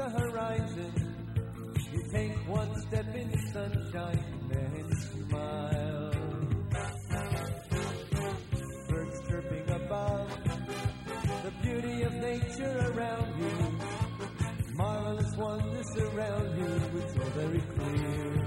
The horizon. You take one step in sunshine, then smile. Birds chirping above, the beauty of nature around you. Marvelous wonders surround you, it's all very clear,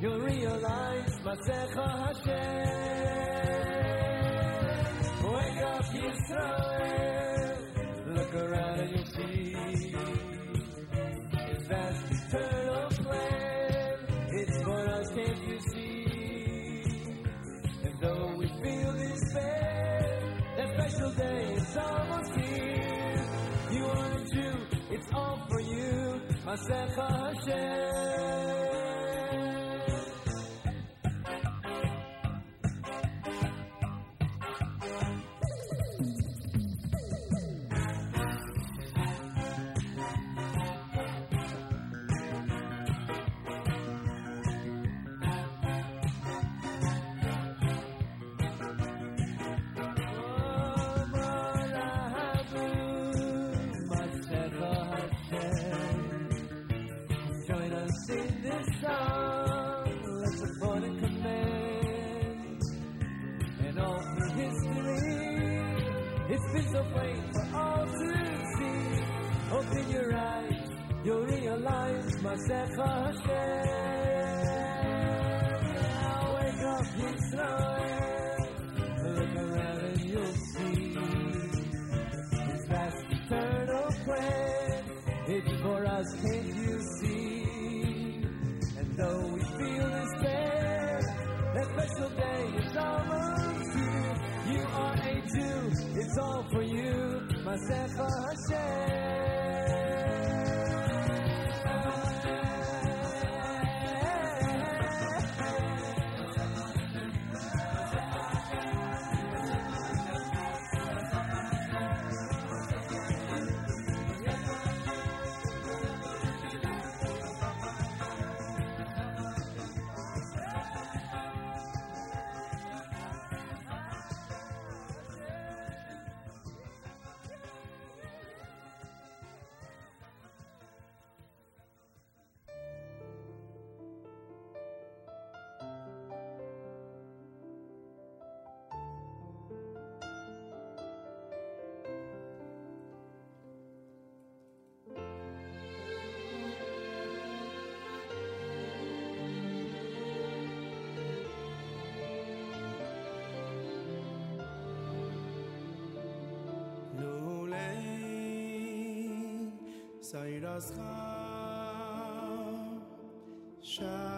You'll realize Masecha Hashem. Wake up, Yisrael. Look around and you'll see vast eternal plan. It's for us, can't you see? And though we feel despair, that special day is almost here. You are a Jew, it's all for you, Masecha Hashem. It's so plain for all to see. Open your eyes, you'll realize Masecha Hashem. Now wake up, Yisrael. Look around and you'll see His vast eternal plan. It's for us, can't you see? And though Jew, it's all for you, Masecha Hashem. Sairascha Shashuai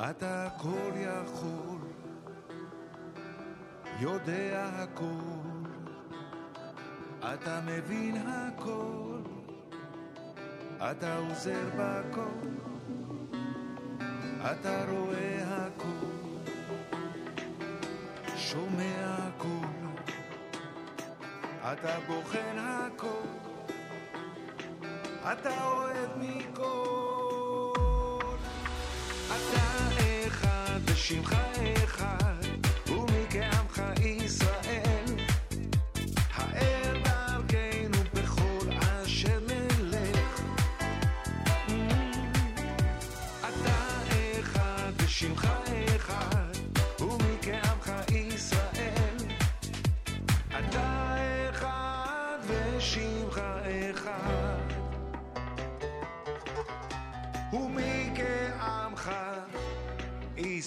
אתה הכל יכול, יודע הכל, אתה מבין הכל, אתה עוזר בכל, אתה רואה הכל, שומע הכל, אתה בוחן הכל, אתה אוהב מכל. אתה ושמך אחד, ומכעמך ישראל.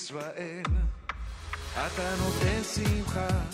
ישראל, אתה נותן שמחה.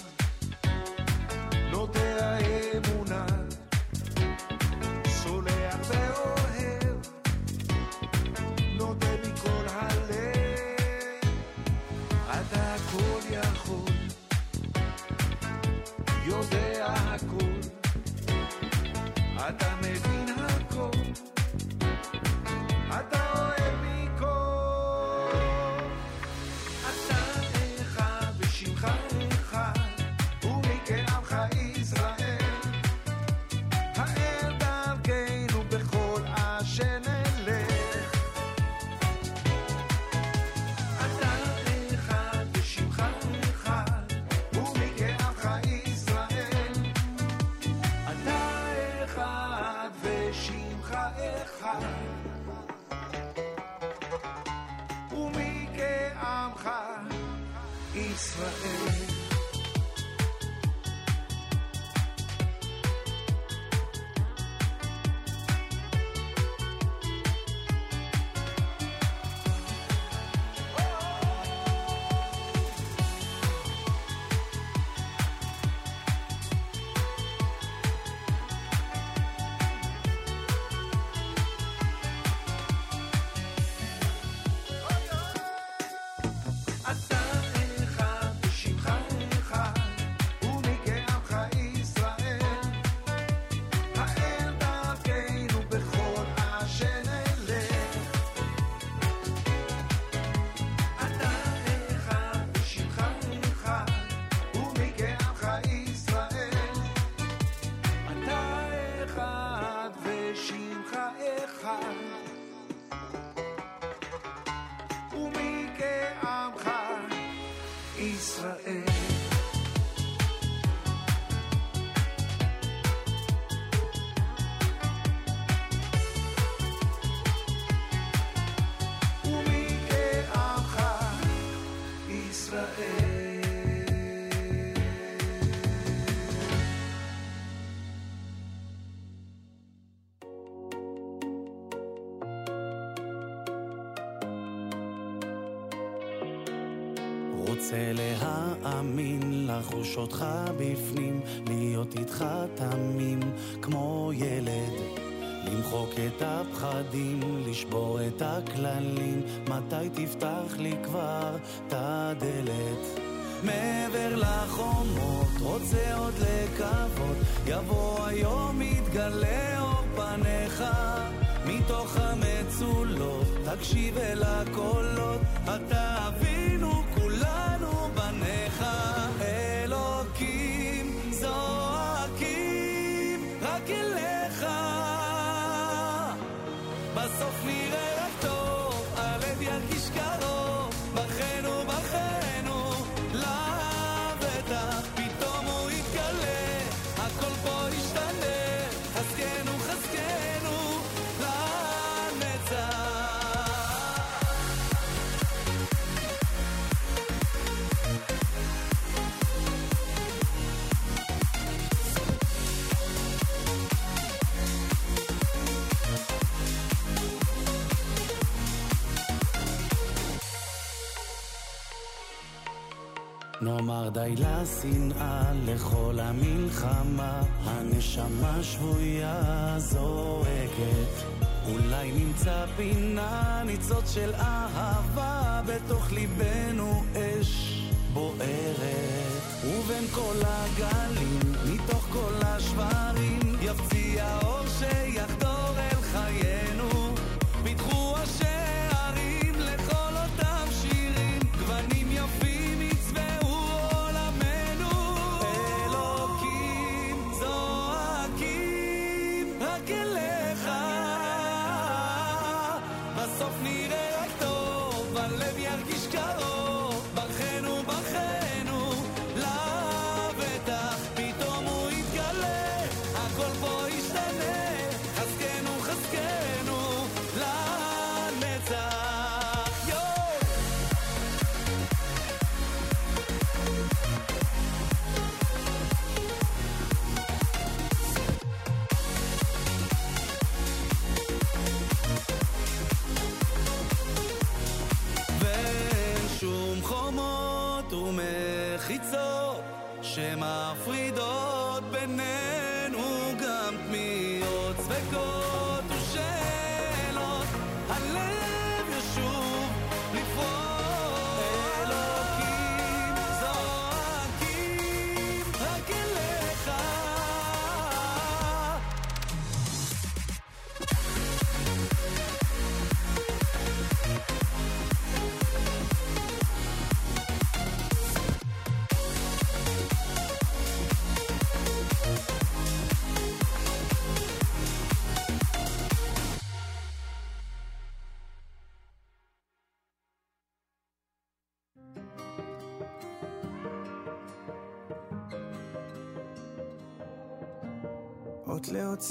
לחוש אותך בפנים, להיות איתך תמים כמו ילד. למחוק את הפחדים, לשבור את הכללים, מתי תפתח לי כבר את הדלת? מעבר לחומות, רוצה עוד לקוות, יבוא היום, יתגלה אור פניך. מתוך המצולות, תקשיב אל הקולות, אתה די לשנאה, לכל המלחמה, הנשמה שבויה זועקת. אולי נמצא פינה, ניצות של אהבה, בתוך ליבנו אש בוערת. ובין כל הגלים, מתוך כל השברים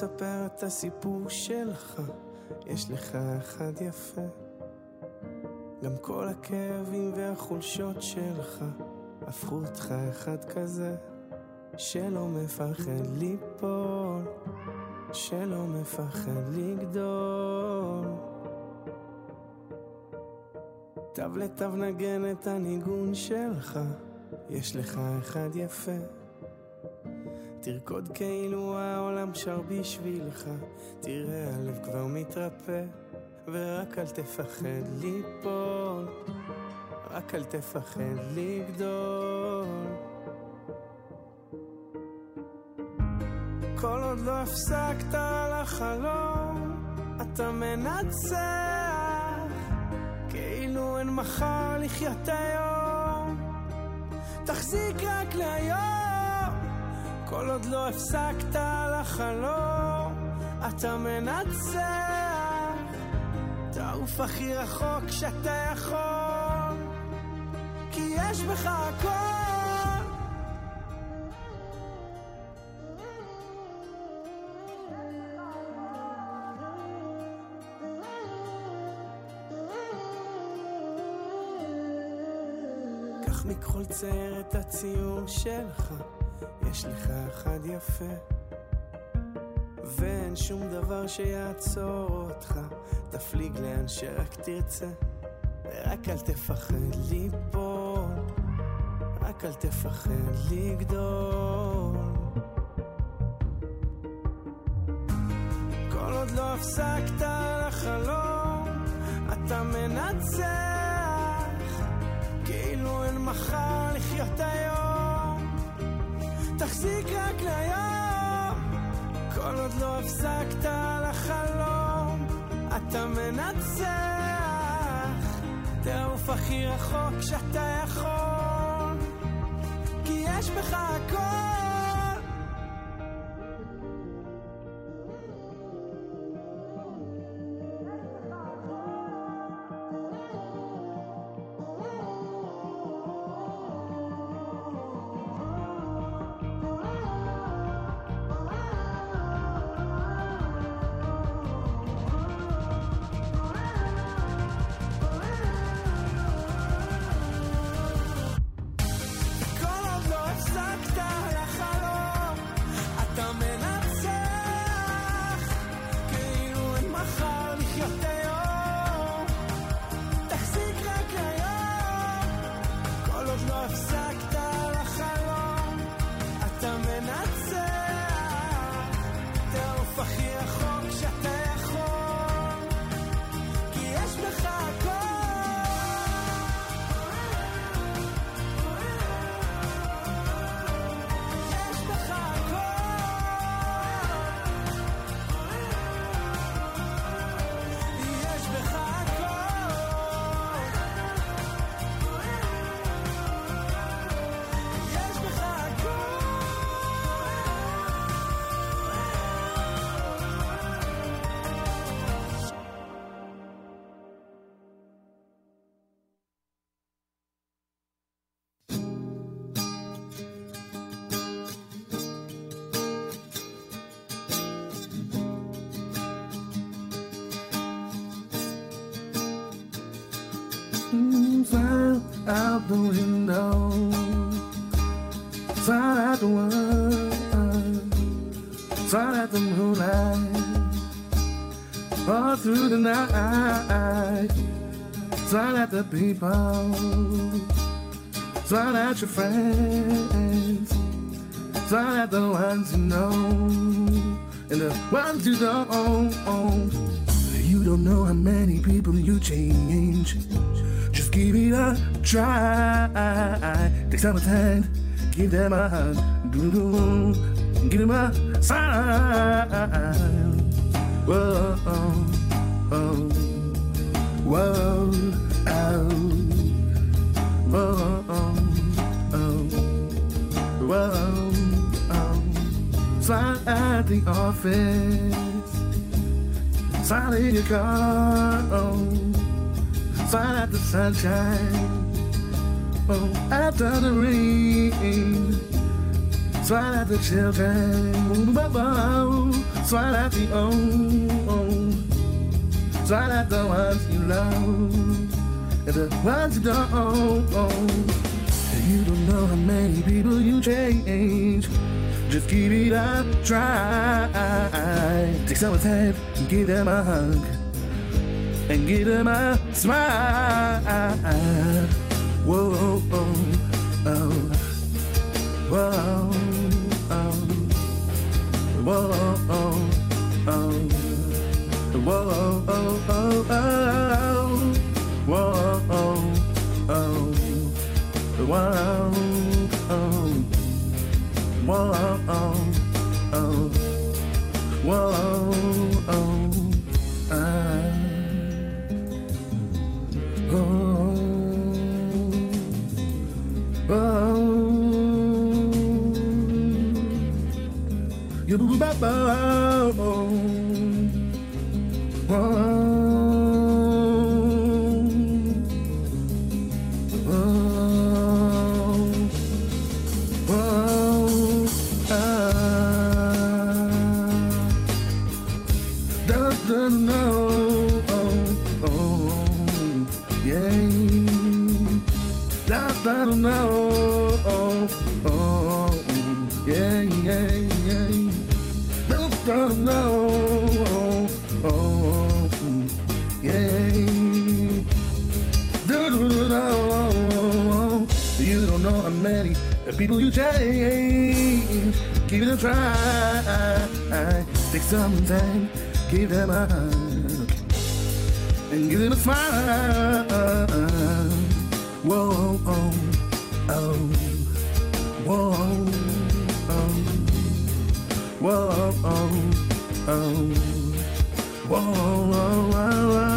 עוד לעוד ספר את הסיפור שלך, יש לך אחד יפה. גם כל הכאבים והחולשות שלך, הפכו אותך אחד כזה, שלא מפחד ליפול, שלא מפחד לגדול. תו לתו נגן את הניגון שלך, יש לך אחד יפה. תרקוד כאילו העולם שר בשבילך, תראה הלב כבר מתרפא, ורק אל תפחד ליפול, רק אל תפחד לגדול. כל עוד לא הפסקת לחלום, אתה מנצח, כאילו אין מחר לחיות היום. תחזיק רק להיום. כל עוד לא הפסקת לחלום, אתה מנצח. תעוף הכי רחוק שאתה יכול, כי יש בך הכל. קח מכחול צייר את הציור שלך, יש לך אחד יפה. ואין שום דבר שיעצור אותך, תפליג לאן שרק תרצה. ורק אל תפחד ליפול, רק אל תפחד לגדול. כל עוד לא הפסקת לחלום, אתה מנצח, כאילו אין מחר לחיות היום. תחזיק רק ליום, כל עוד לא הפסקת לחלום, אתה מנצח, תעוף הכי רחוק שאתה יכול, כי יש בך out the window, fly out the world, fly out the moonlight, all through the night. Fly at the people, fly at your friends, Smile at the ones you know and the ones you don't. You don't know how many people you change. Just give it a try. Take someone's hand, give them a hug. Give them a sign. Whoa, oh, oh. Whoa, oh. Whoa, oh. Whoa, oh. Smile at the office. Smile in your car. Oh. Smile at the sunshine. Oh, after the rain. Smile at the children. Smile at the old. Smile at the ones you love. And the ones you don't. You don't know how many people you change. Just keep it up, try. Take someone's hand and give them a hug. And give them a smile. Whoa, oh, oh, oh. Whoa, oh. Whoa, oh, oh. Whoa, oh, oh, oh. Whoa, oh, oh. Whoa, oh. Whoa, oh, oh. Whoa, You ba ba people you change. Give it a try. Take some time. Give them a hug. And give them a smile. Whoa, oh, oh. Whoa, oh. Whoa, oh, oh. Whoa, oh, oh, oh.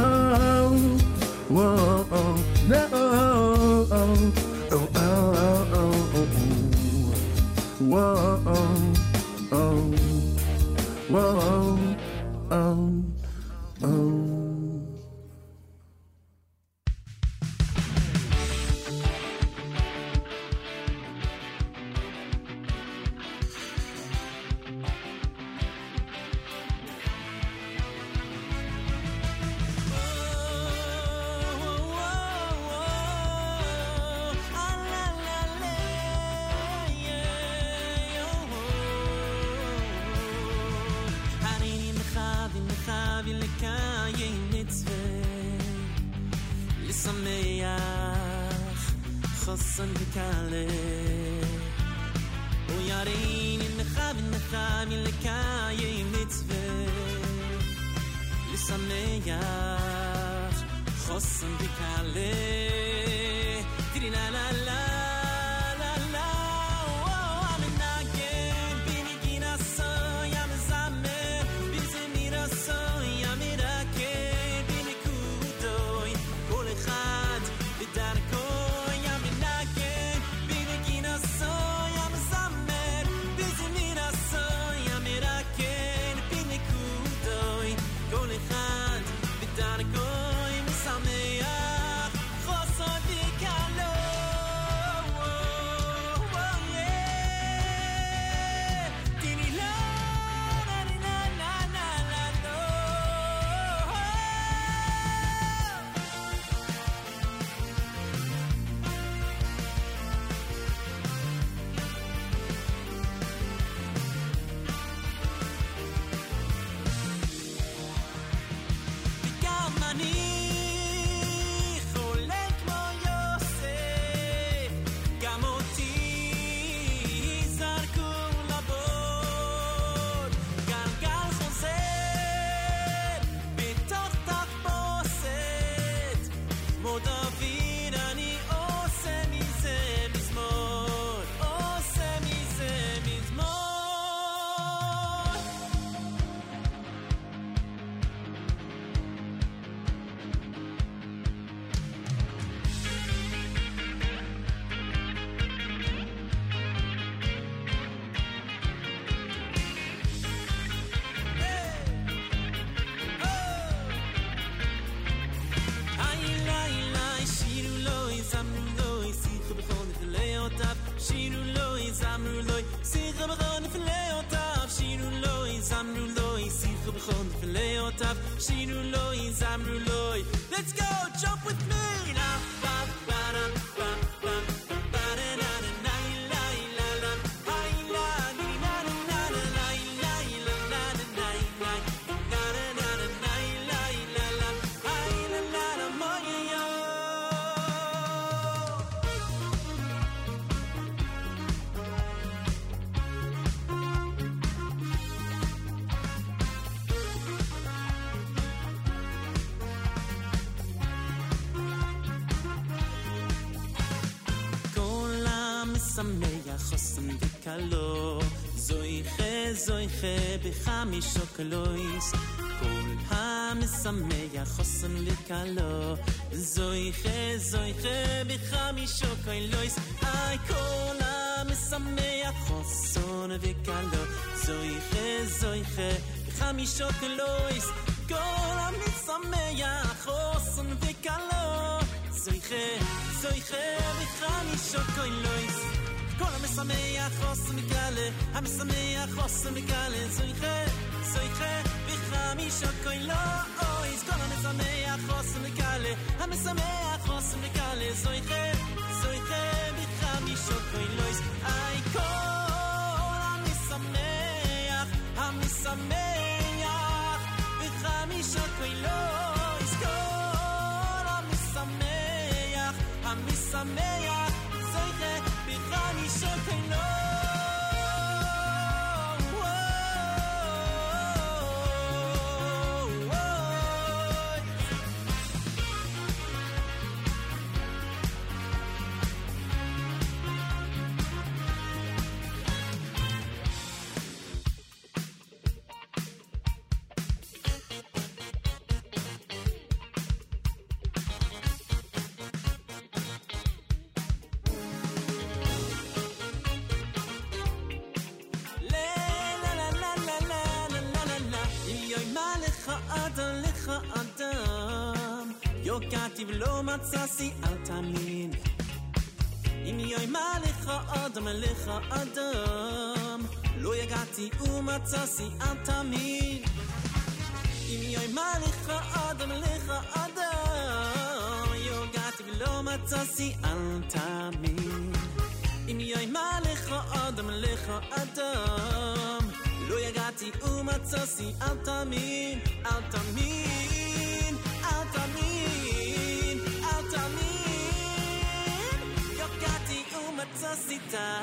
זויכה זויכה בחמישו קלויס כל המשמח חוסן וקלו זויכה זויכה בחמישו קלויס איי כל המשמח חוסן וקלו זויכה זויכה בחמישו קלויס sameach vos mi kale am sameach vos mi kale zoy khe zoy khe vi לא מצאתי אל תאמין אם יאמר לך עוד מלך האדם לא יגעתי ומצאתי אל תאמין אם יאמר לך עוד מלך האדם יגעתי ולא מצאתי אל תאמין אם יאמר לך עוד מלך האדם לא יגעתי ומצאתי אל תאמין אל תאמין time.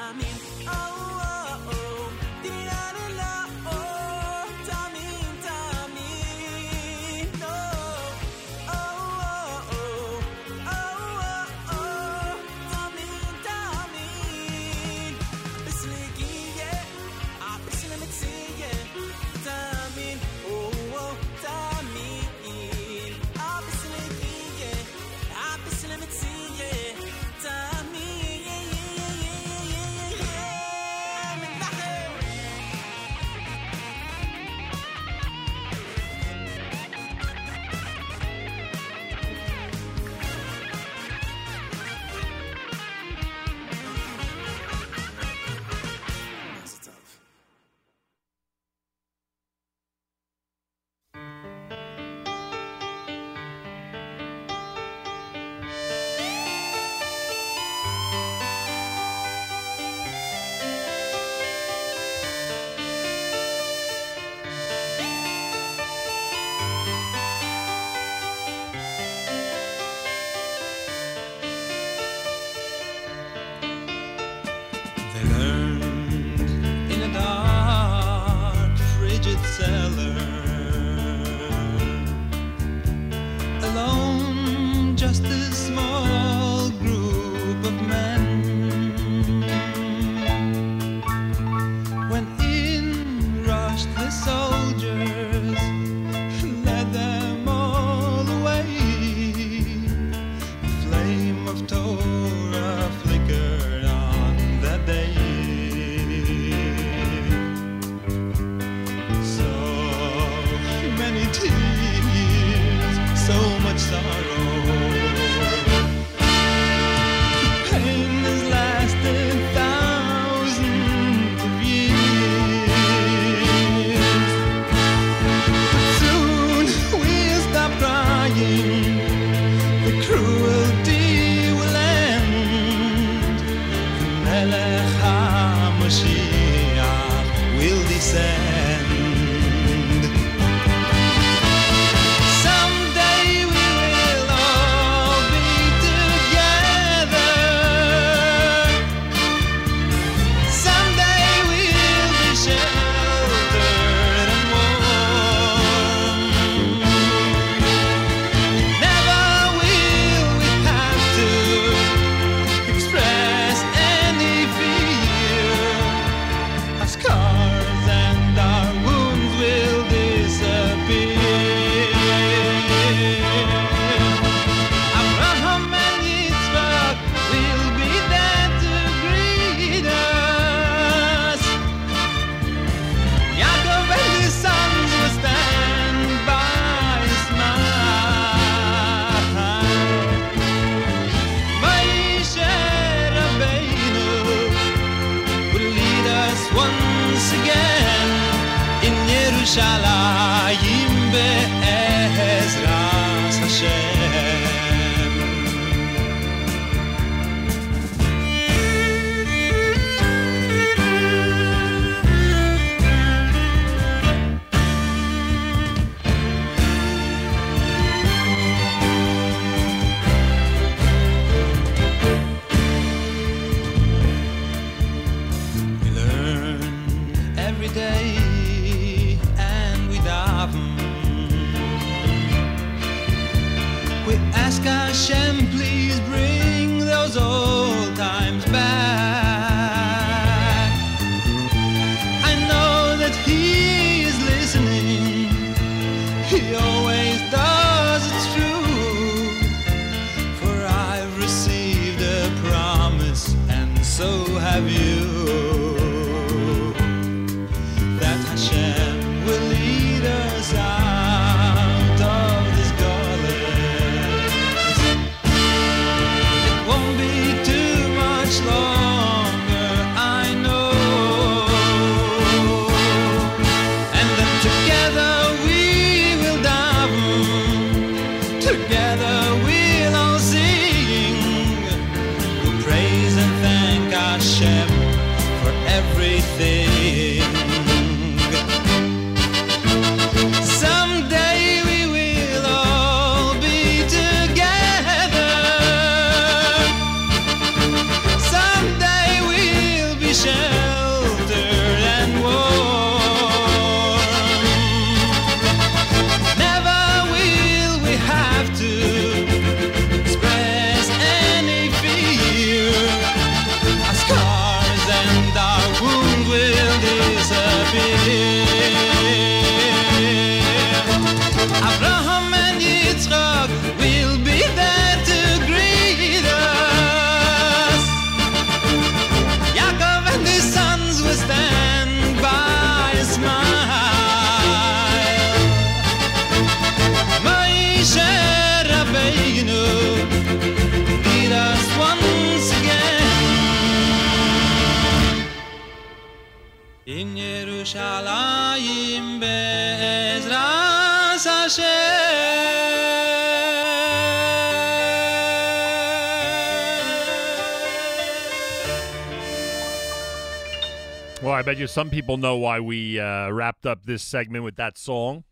Bet you some people know why we uh, wrapped up this segment with that song.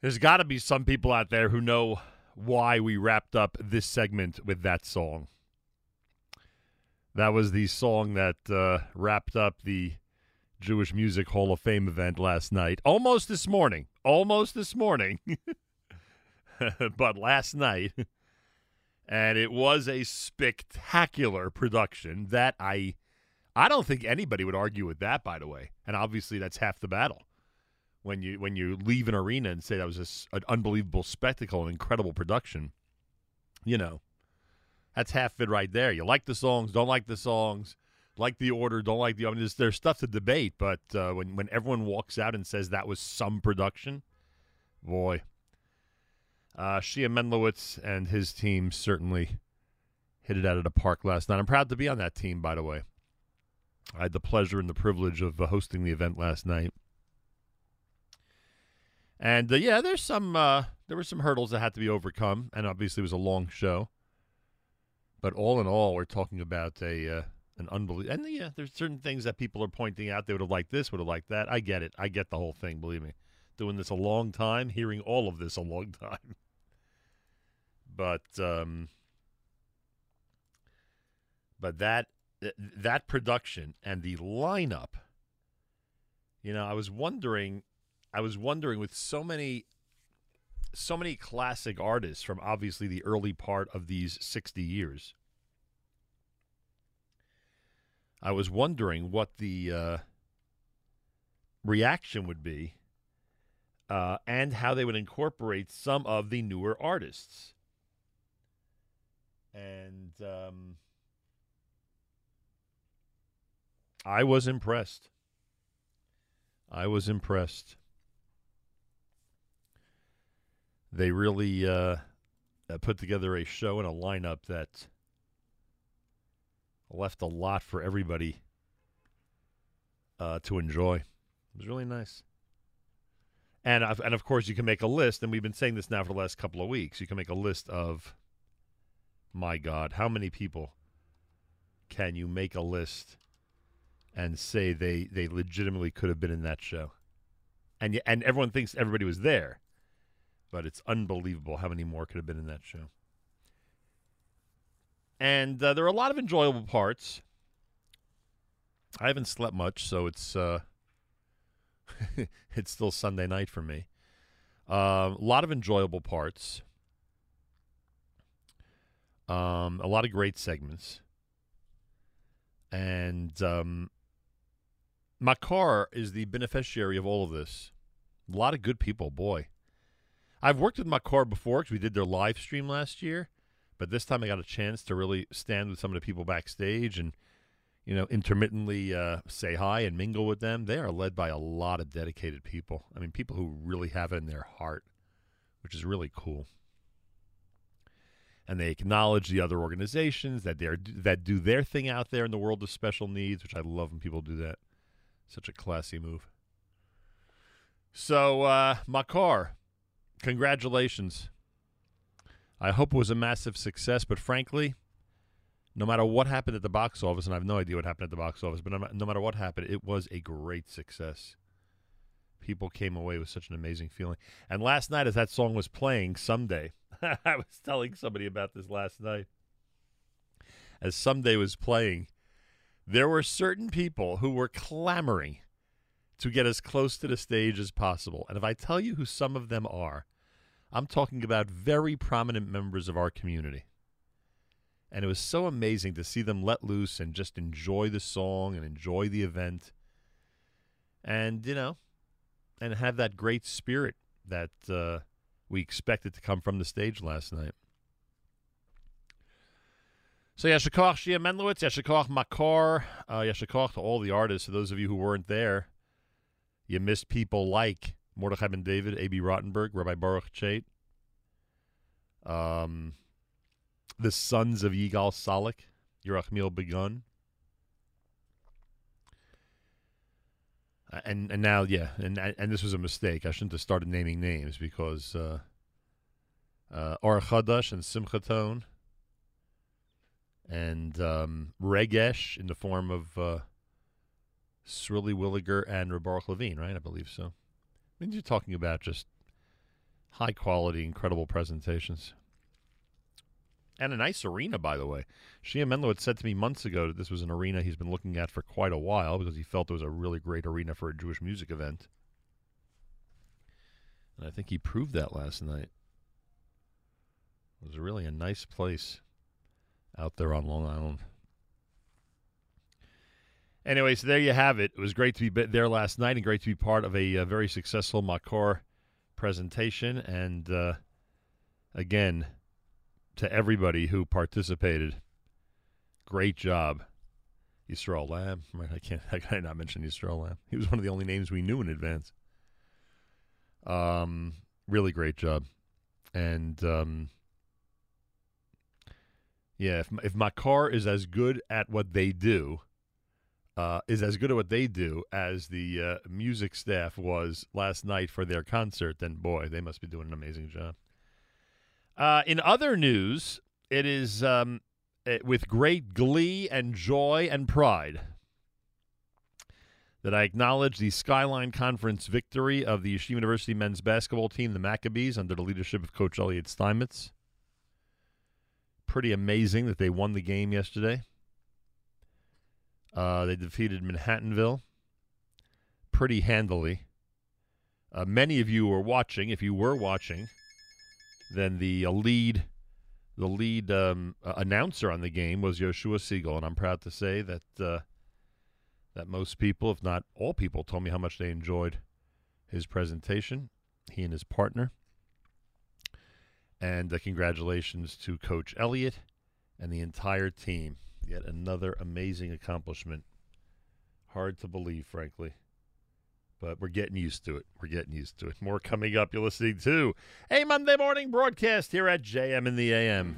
There's got to be some people out there who know why we wrapped up this segment with that song. That was the song that uh, wrapped up the Jewish Music Hall of Fame event last night. Almost this morning. Almost this morning. but last night. And it was a spectacular production that I I don't think anybody would argue with that by the way. And obviously that's half the battle. When you when you leave an arena and say that was an unbelievable spectacle, an incredible production, you know, that's half it right there. You like the songs, don't like the songs, like the order, don't like the. I mean, there's, there's stuff to debate, but uh, when when everyone walks out and says that was some production, boy, uh, Shia Menlowitz and his team certainly hit it out of the park last night. I'm proud to be on that team, by the way. I had the pleasure and the privilege of uh, hosting the event last night. And uh, yeah, there's some uh, there were some hurdles that had to be overcome, and obviously it was a long show. But all in all, we're talking about a uh, an unbelievable. And yeah, there's certain things that people are pointing out. They would have liked this, would have liked that. I get it. I get the whole thing. Believe me, doing this a long time, hearing all of this a long time. But um, but that th- that production and the lineup. You know, I was wondering, I was wondering with so many, so many classic artists from obviously the early part of these sixty years. I was wondering what the uh, reaction would be uh, and how they would incorporate some of the newer artists. And um, I was impressed. I was impressed. They really uh, uh, put together a show and a lineup that left a lot for everybody uh, to enjoy. It was really nice. And and of course, you can make a list, and we've been saying this now for the last couple of weeks. You can make a list of, my God, how many people can you make a list and say they they legitimately could have been in that show? And and everyone thinks everybody was there, but it's unbelievable how many more could have been in that show. And uh, there are a lot of enjoyable parts. I haven't slept much, so it's uh, it's still Sunday night for me. Um, a lot of enjoyable parts. Um, a lot of great segments. And um, Makor is the beneficiary of all of this. A lot of good people, boy. I've worked with Makor before because we did their live stream last year, but this time I got a chance to really stand with some of the people backstage and, you know, intermittently uh, say hi and mingle with them. They are led by a lot of dedicated people. I mean, people who really have it in their heart, which is really cool. And they acknowledge the other organizations that they're that do their thing out there in the world of special needs, which I love when people do that. Such a classy move. So, uh, Makor, congratulations. I hope it was a massive success, but frankly, no matter what happened at the box office, and I have no idea what happened at the box office, but no, matter what happened, it was a great success. People came away with such an amazing feeling. And last night, as that song was playing, Someday, I was telling somebody about this last night. As Someday was playing, there were certain people who were clamoring to get as close to the stage as possible. And if I tell you who some of them are, I'm talking about very prominent members of our community. And it was so amazing to see them let loose and just enjoy the song and enjoy the event. And, you know, and have that great spirit that uh, we expected to come from the stage last night. So Yashikoch Shia Menlowitz, Yashikoch Makor, uh, Yashikoch to all the artists. To those of you who weren't there, you missed people like Mordechai Ben David, Abie Rotenberg, Rabbi Baruch Chait, um, the sons of Yigal Salik, Yerachmiel Begun. Uh, And and now, yeah, and and this was a mistake. I shouldn't have started naming names because uh, uh, Or Chadash and Simchaton and um, Regesh in the form of uh, Srully Williger and Reb Baruch Levine, right? I believe so. I mean, you're talking about just high quality, incredible presentations. And a nice arena, by the way. Shia Menlo had said to me months ago that this was an arena he's been looking at for quite a while because he felt it was a really great arena for a Jewish music event. And I think he proved that last night. It was really a nice place out there on Long Island. Anyway, so there you have it. It was great to be there last night and great to be part of a, uh very successful Makor presentation. And uh, again, to everybody who participated, great job. Yisrael Lamm. I can't. I can not mention Yisrael Lamm. He was one of the only names we knew in advance. Um, really great job, and um, yeah, if if Makor is as good at what they do, uh, is as good at what they do as the uh, music staff was last night for their concert, then boy, they must be doing an amazing job. Uh, in other news, it is um, eh, with great glee and joy and pride that I acknowledge the Skyline Conference victory of the Yeshiva University men's basketball team, the Maccabees, under the leadership of Coach Elliot Steinmetz pretty amazing that they won the game yesterday. Uh, they defeated Manhattanville pretty handily. Uh, many of you were watching. If you were watching, then the uh, lead, the lead um, uh, announcer on the game was Yoshua Siegel, and I'm proud to say that uh, that most people, if not all people, told me how much they enjoyed his presentation. He and his partner. And uh, congratulations to Coach Elliot and the entire team. Yet another amazing accomplishment. Hard to believe, frankly. But we're getting used to it. We're getting used to it. More coming up. You're listening to a Monday morning broadcast here at JM in the AM.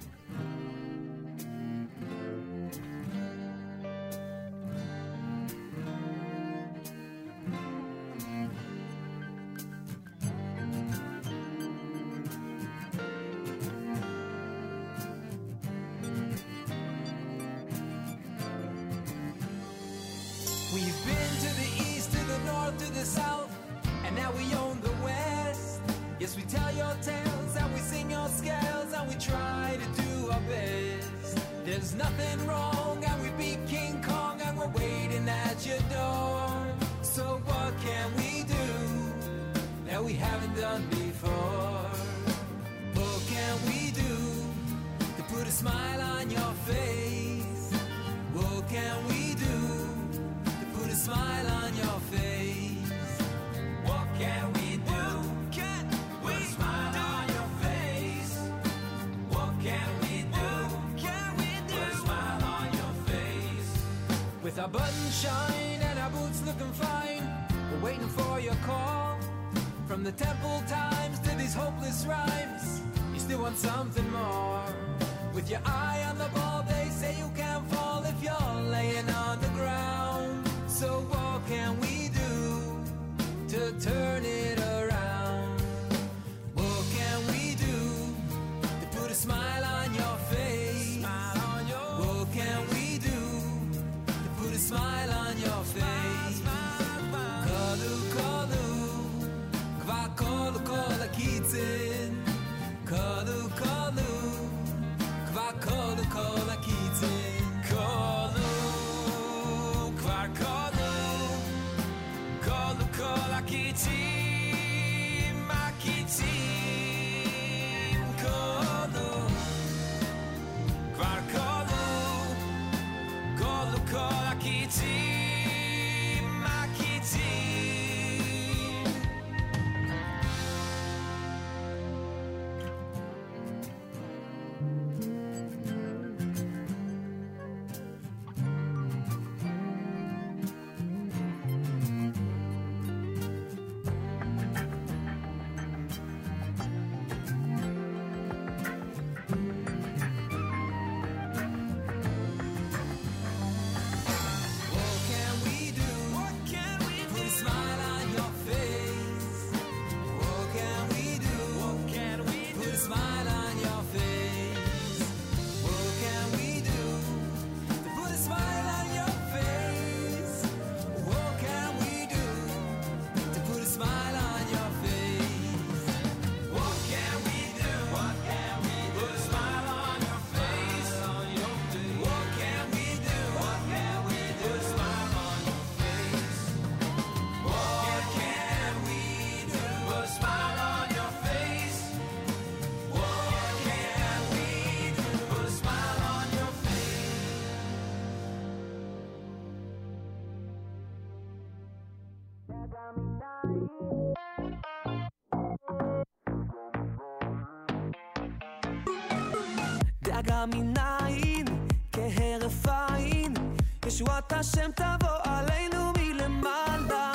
ישועת השם תבוא עלינו מלמעלה,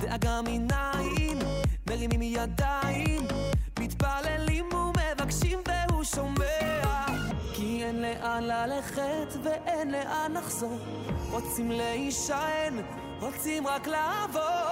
דאגה מנין, מרימים ידיים, מתפללים ומבקשים והוא שומע. כי אין לאן ללכת ואין לאן לחזור, רוצים להישען, רוצים רק לעבור.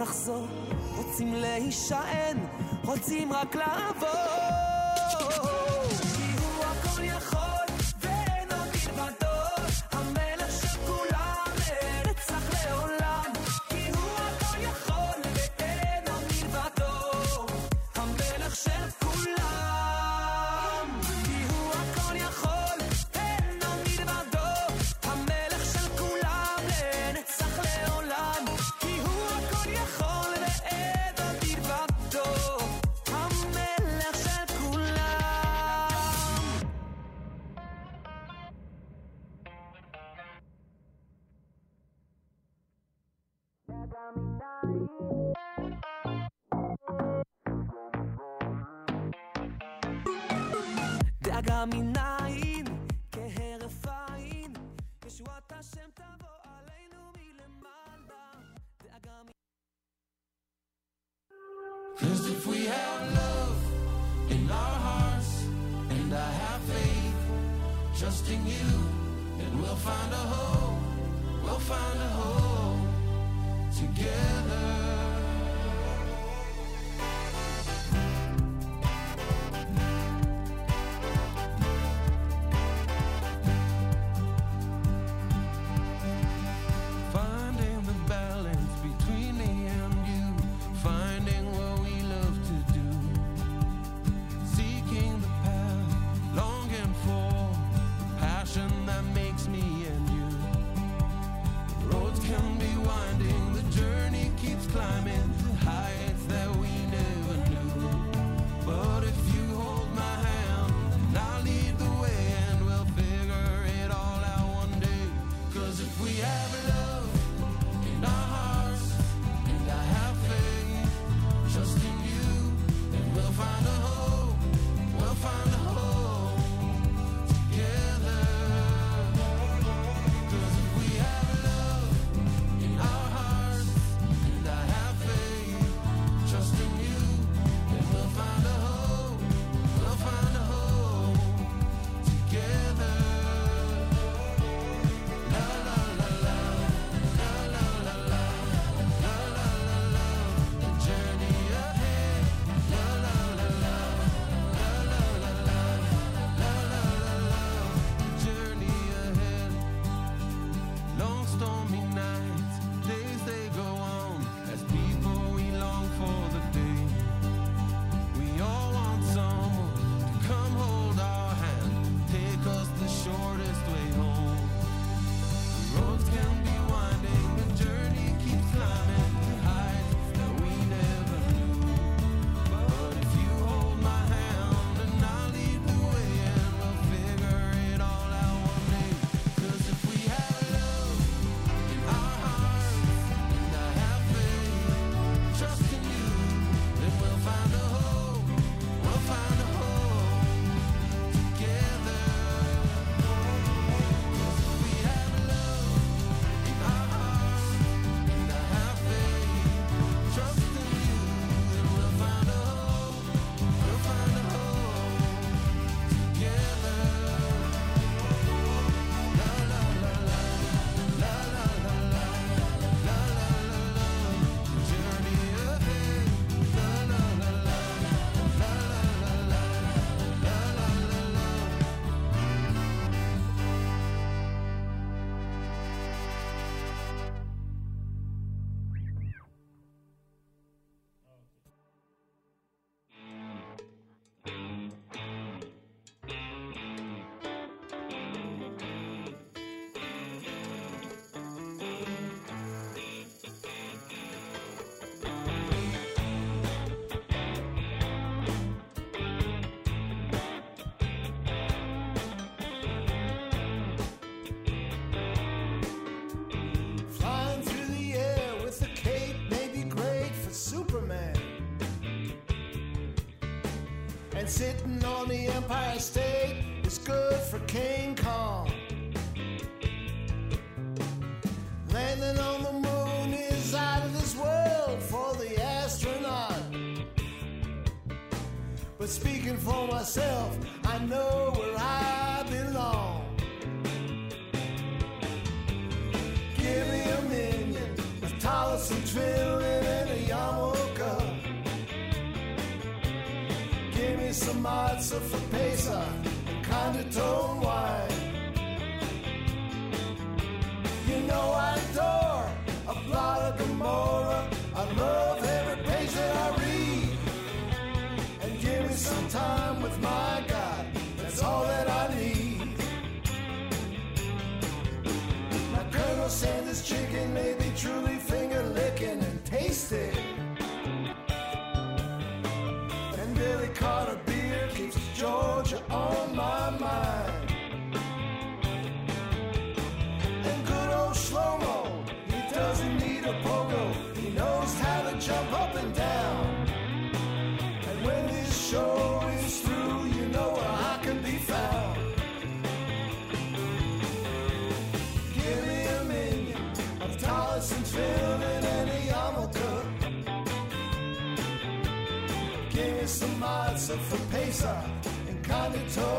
לחזור רוצים להישען, רוצים רק לעבור for Pesach and conditone some matzah for Pesach and conditone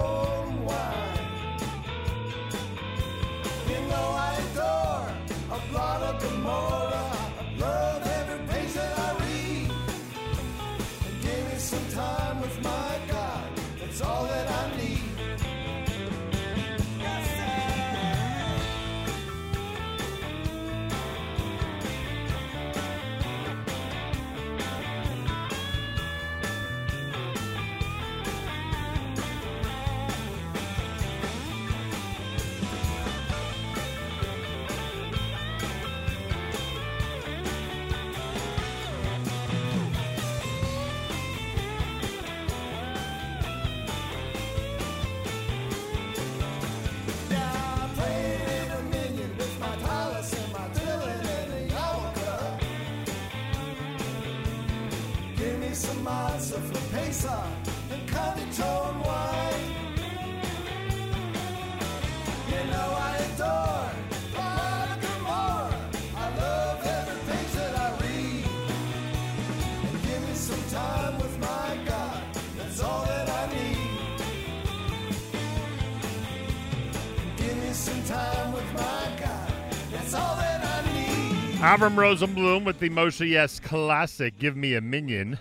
Avram Rosenblum with the Moshe Yess classic, Give Me a Minyan.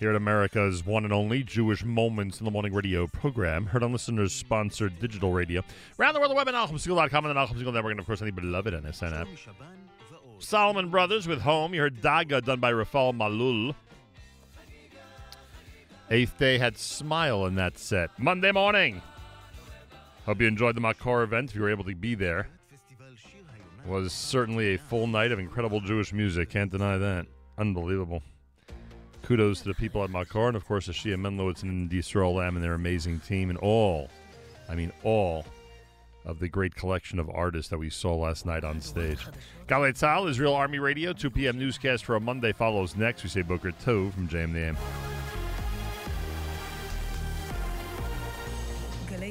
Here at America's one and only Jewish Moments in the Morning radio program, heard on listeners sponsored digital radio. Around the world, the web at NachumSegal.com and the Segal Network, and of course, any beloved NSN app. Solomon Brothers with Home. You heard Daga done by Rafal Malul. Eighth Day had Smile in that set. Monday morning. Hope you enjoyed the Makor event if you were able to be there. Was certainly a full night of incredible Jewish music. Can't deny that. Unbelievable. Kudos to the people at Makor and, of course, to Shia Menlowitz and Yisrael Lamm and their amazing team and all, I mean, all of the great collection of artists that we saw last night on stage. Galei Tzahal, Israel Army Radio, 2 p.m. newscast for a Monday follows next. We say Boker Tov from JMDM.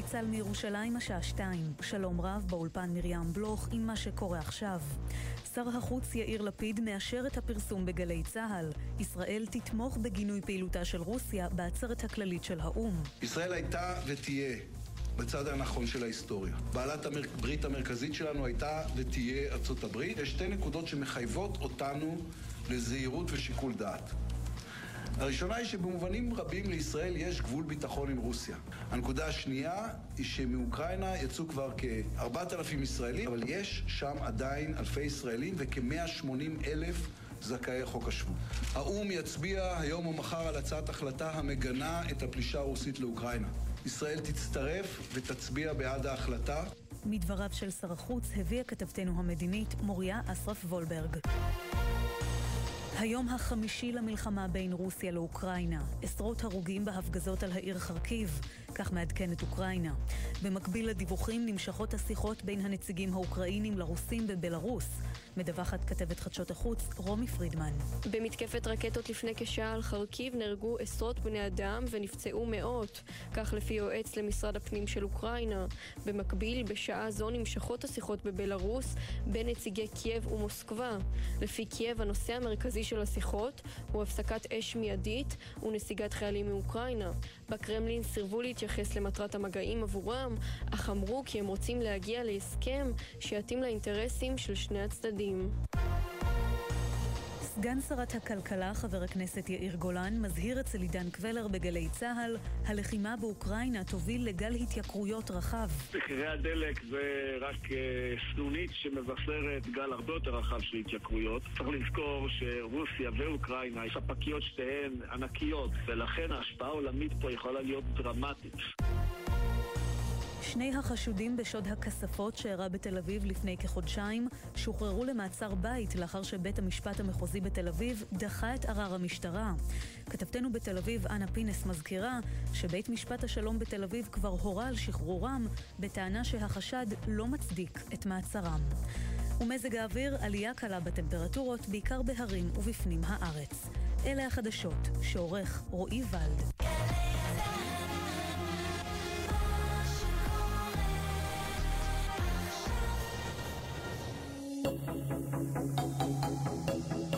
גלי צה"ל מירושלים השעה שתיים. שלום רב באולפן מרים בלוך עם מה שקורה עכשיו. שר החוץ יאיר לפיד מאשר את הפרסום בגלי צה"ל. ישראל תתמוך בגינוי פעילותה של רוסיה בעצרת הכללית של האו"ם. ישראל הייתה ותהיה בצד הנכון של ההיסטוריה. בעלת הברית המרכזית שלנו הייתה ותהיה ארצות הברית. יש שתי נקודות שמחייבות אותנו לזהירות ושיקול דעת. הראשונה היא שבמובנים רבים לישראל יש גבול ביטחון עם רוסיה. הנקודה השנייה היא שמאוקראינה יצאו כבר כ-4,000 ישראלים, אבל יש שם עדיין אלפי ישראלים וכ-180 אלף זכאי חוק השבות. האו"ם יצביע היום או מחר על הצעת החלטה המגנה את הפלישה הרוסית לאוקראינה. ישראל תצטרף ותצביע בעד ההחלטה. מדבריו של שר החוץ הביאה כתבתנו המדינית מוריה אסרף וולברג. היום החמישי למלחמה בין רוסיה לאוקראינה. עשרות הרוגים בהפגזות על העיר חרקיב. כך מעדכנת אוקראינה. במקביל לדיווחים נמשכות השיחות בין הנציגים האוקראינים לרוסים בבלארוס. מדווחת כתבת חדשות החוץ רומי פרידמן. במתקפת רקטות לפני כשעה על חרקיב נהרגו עשרות בני אדם ונפצעו מאות, כך לפי יועץ למשרד הפנים של אוקראינה. במקביל, בשעה זו נמשכות השיחות בבלארוס בין נציגי קייב ומוסקבה. לפי קייב, הנושא המרכזי של השיחות הוא הפסקת אש מיידית ונסיגת חיילים מאוקראינה. בקרמלין סירבו להתייחס למטרת המגעים עבורם, אך אמרו כי הם רוצים להגיע להסכם שיתאים לאינטרסים של שני הצדדים. סגן שרת הכלכלה, חבר הכנסת יאיר גולן, מזהיר אצל עידן קבלר בגלי צה"ל, הלחימה באוקראינה תוביל לגל התייקרויות רחב. מחירי הדלק זה רק אה, סנונית שמבשרת גל הרבה יותר רחב של התייקרויות. צריך לזכור שרוסיה ואוקראינה, ספקיות שתיהן ענקיות, ולכן ההשפעה העולמית פה יכולה להיות דרמטית. שני החשודים בשוד הכספות שאירע בתל אביב לפני כחודשיים שוחררו למעצר בית לאחר שבית המשפט המחוזי בתל אביב דחה את ערר המשטרה. כתבתנו בתל אביב, אנה פינס, מזכירה שבית משפט השלום בתל אביב כבר הורה על שחרורם בטענה שהחשד לא מצדיק את מעצרם. ומזג האוויר, עלייה קלה בטמפרטורות, בעיקר בהרים ובפנים הארץ. אלה החדשות שעורך רועי ולד. Thank you.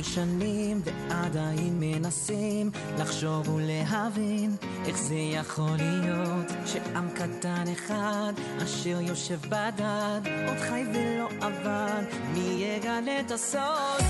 אחרי שנים ועדיין מנסים לחשוב ולהבין איך זה יכול להיות שעם קטן אחד אשר יושב בדד עוד חי ולא עבד מי יגלה את הסוד?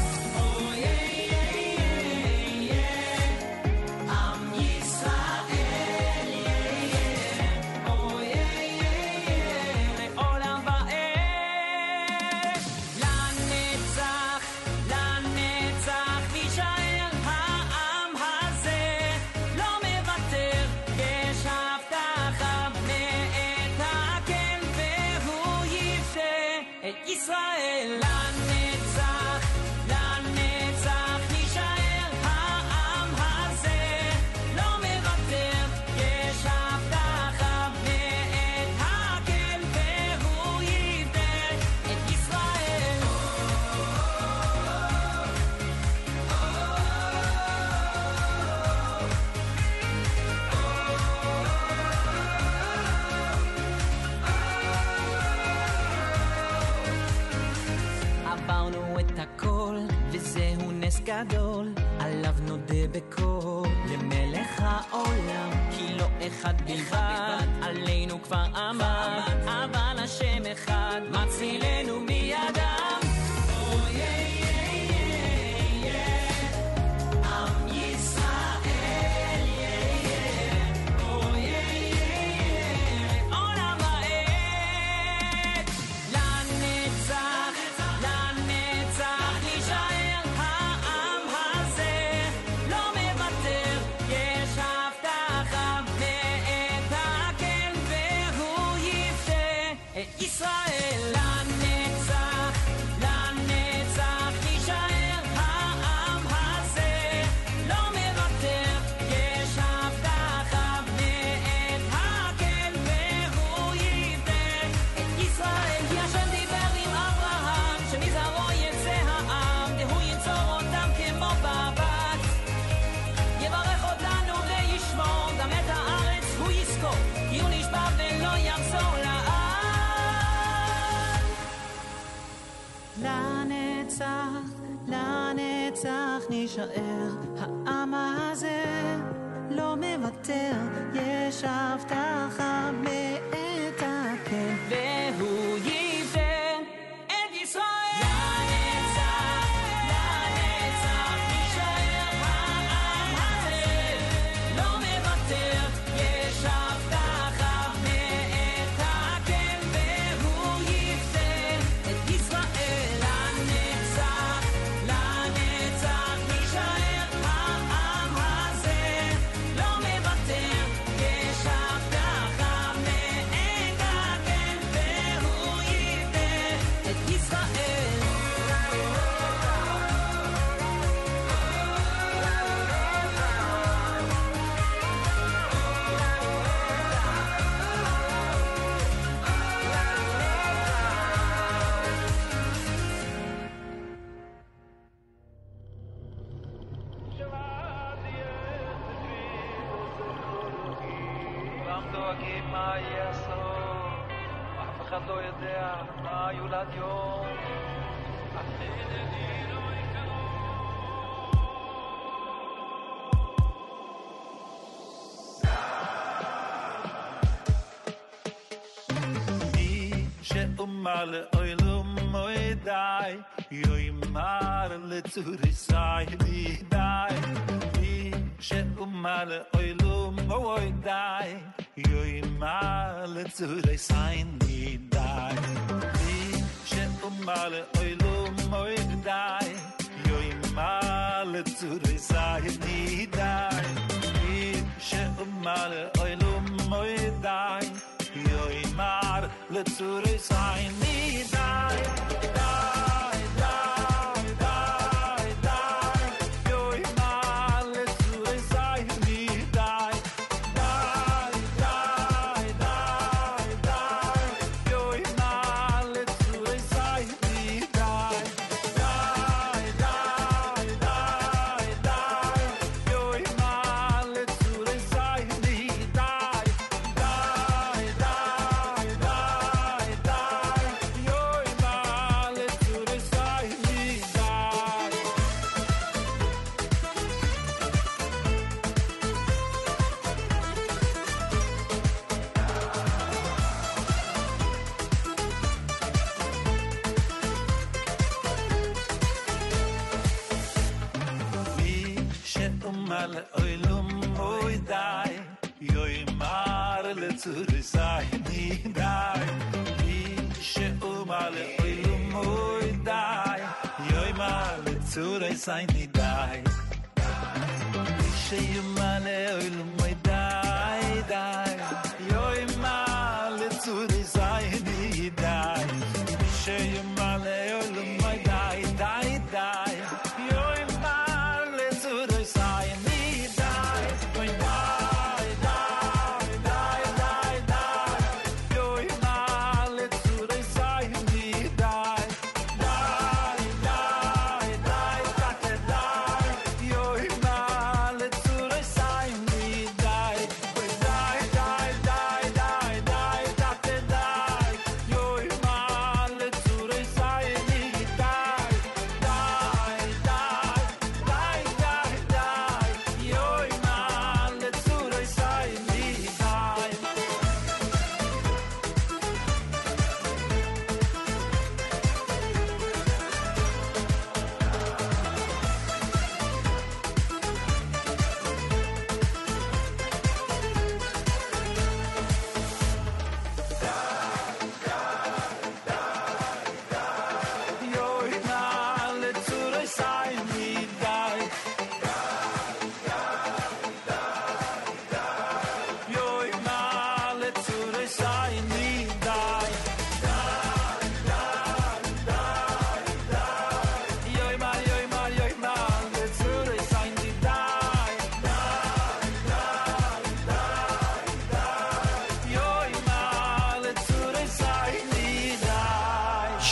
shaft zu risai di dai di she umale oilo moi dai. Yo imale um zu risai di dai di she umale oilo moi dai. Yo imale um zu risai di dai di she umale oilo moi dai. Yo imar um le zu risai dai. לצורי סי לי די. מי שיאמר לאוילום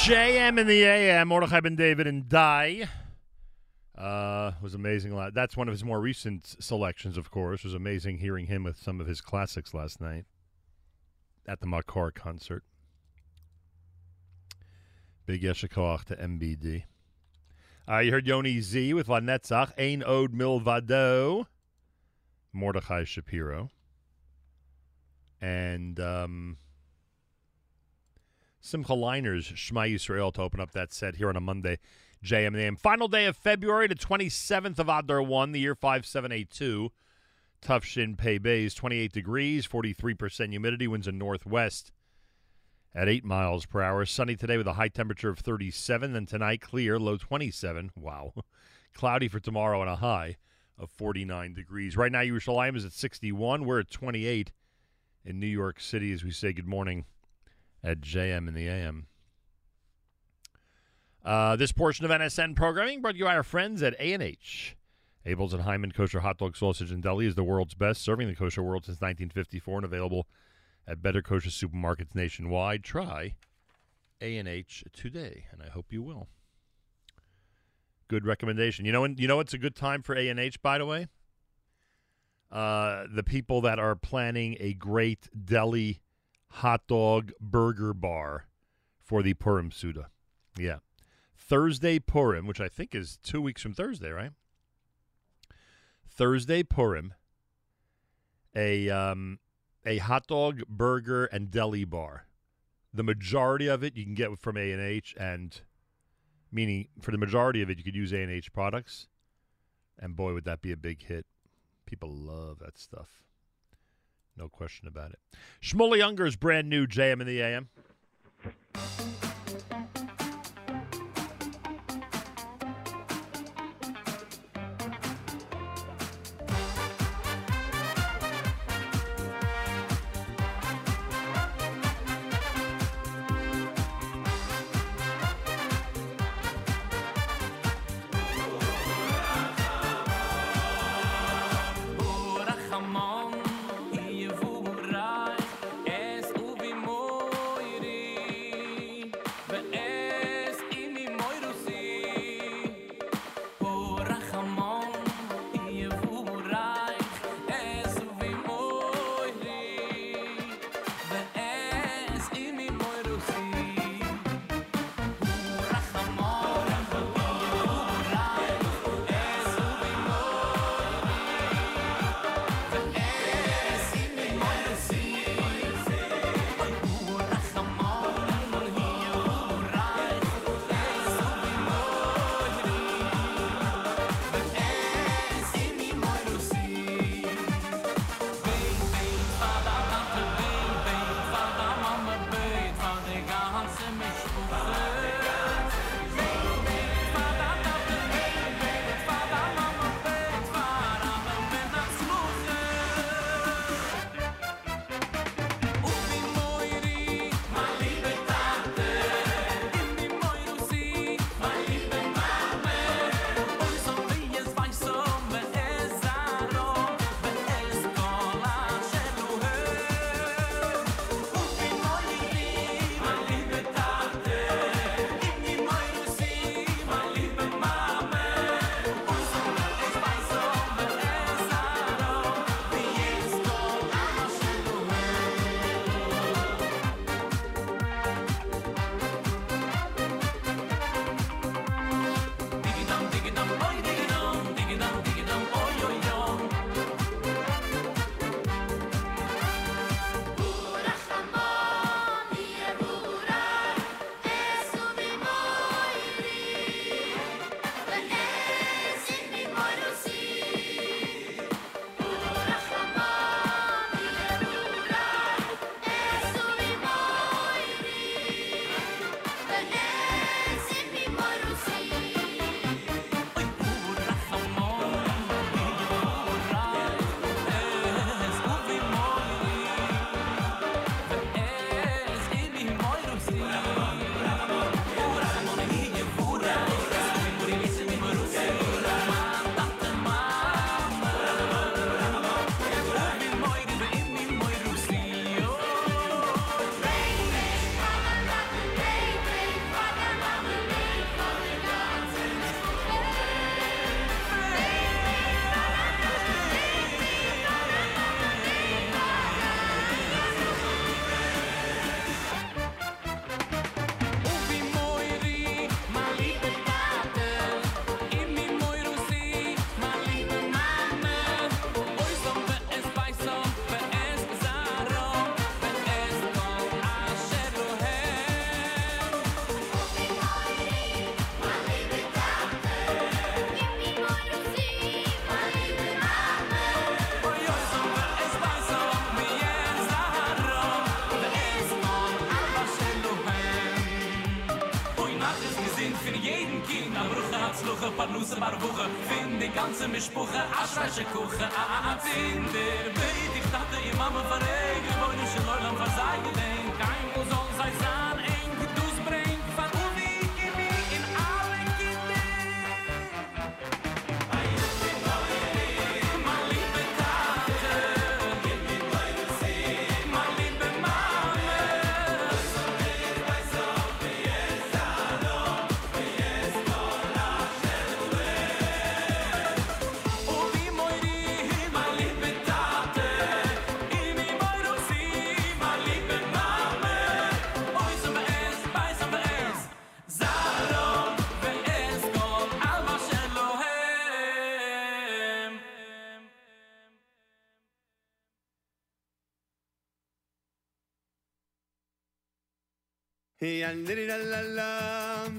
JM in the AM, Mordechai Ben David and Die. Uh, was amazing. That's one of his more recent selections, of course. It was amazing hearing him with some of his classics last night at the Makor concert. Big Yasher Koach to MBD. Uh, you heard Yoni Z with La Netzach, Ein Od Milvado, Mordechai Shapiro, and um, Simcha Leiner's, Shema Yisrael to open up that set here on a Monday. JM. Final day of February, the 27th of Adar 1, the year 5782. Tough Shin Pay Bays, 28 degrees, 43% humidity, winds in northwest at 8 miles per hour. Sunny today with a high temperature of 37. Then tonight, clear, low 27. Wow. Cloudy for tomorrow and a high of 49 degrees. Right now, Yerushalayim is at 61. We're at 28 in New York City as we say good morning at JM in the AM. Uh, this portion of NSN programming brought to you by our friends at A&H. Abeles and Heymann Kosher Hot Dog Sausage and Deli is the world's best, serving the kosher world since 1954 and available at better kosher supermarkets nationwide. Try A&H today, and I hope you will. Good recommendation. You know, when, you know, it's a good time for A&H. By the way, uh, the people that are planning a great deli hot dog burger bar for the Purim Seudah. Yeah, Thursday Purim, which I think is two weeks from Thursday, right? Thursday Purim, a um, a hot dog, burger, and deli bar. The majority of it you can get from A and H, and meaning for the majority of it you could use A and H products, and boy would that be a big hit. People love that stuff. No question about it. Shmueli Ungar's brand new JM in the AM. mar buche fin die ganze mispuche aschreiche kuche a a a find der bey tate tatte mama verregen wo ich schon lang versagen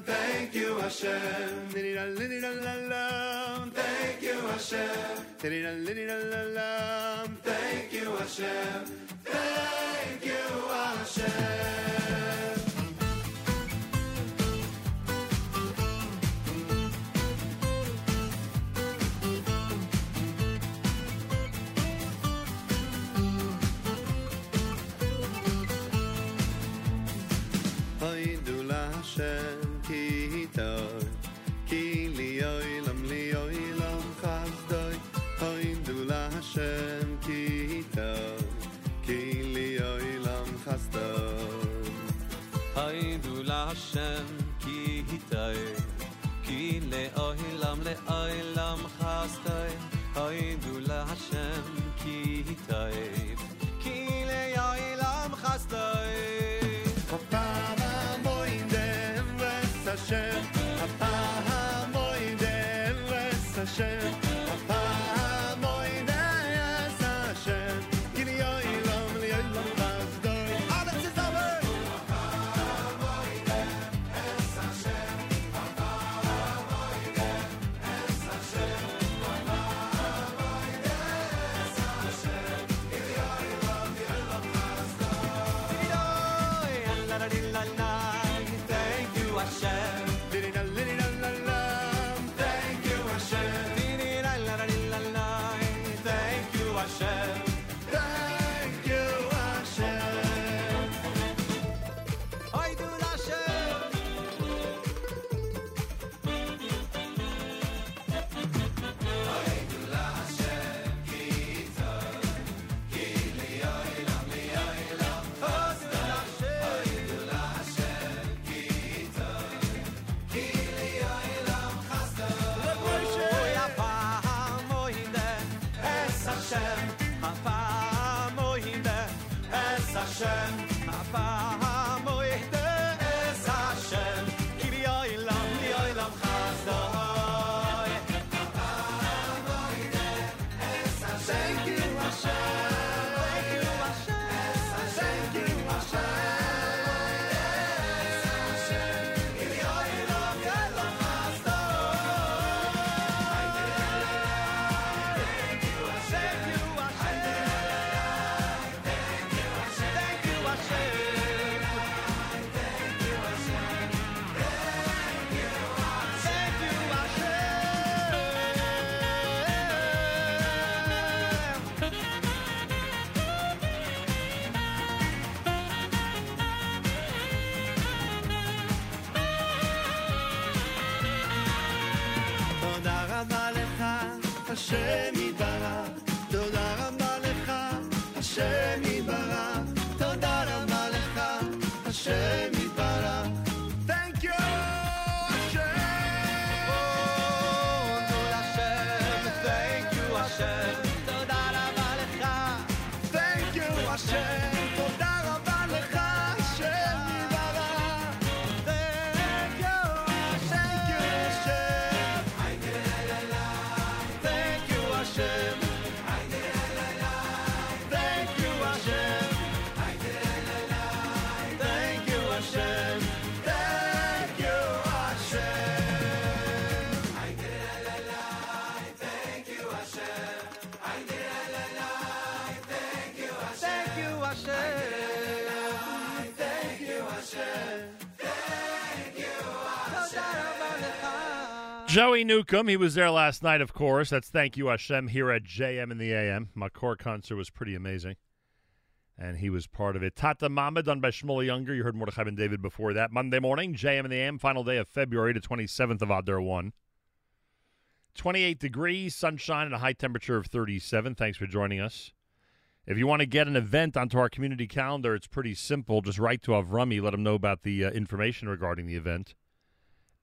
Thank you, Hashem. Thank you, Hashem. avoidu la Hashem ki hitayim Joey Newcomb, he was there last night, of course. That's Thank You Hashem here at JM in the AM. Makor concert was pretty amazing. And he was part of it. Tata Mama, done by Shmuel Ungar. You heard Mordechai Ben David before that. Monday morning, JM in the AM, final day of February, the 27th of Adar 1. 28 degrees, sunshine, and a high temperature of 37. Thanks for joining us. If you want to get an event onto our community calendar, it's pretty simple. Just write to Avrami, let him know about the uh, information regarding the event.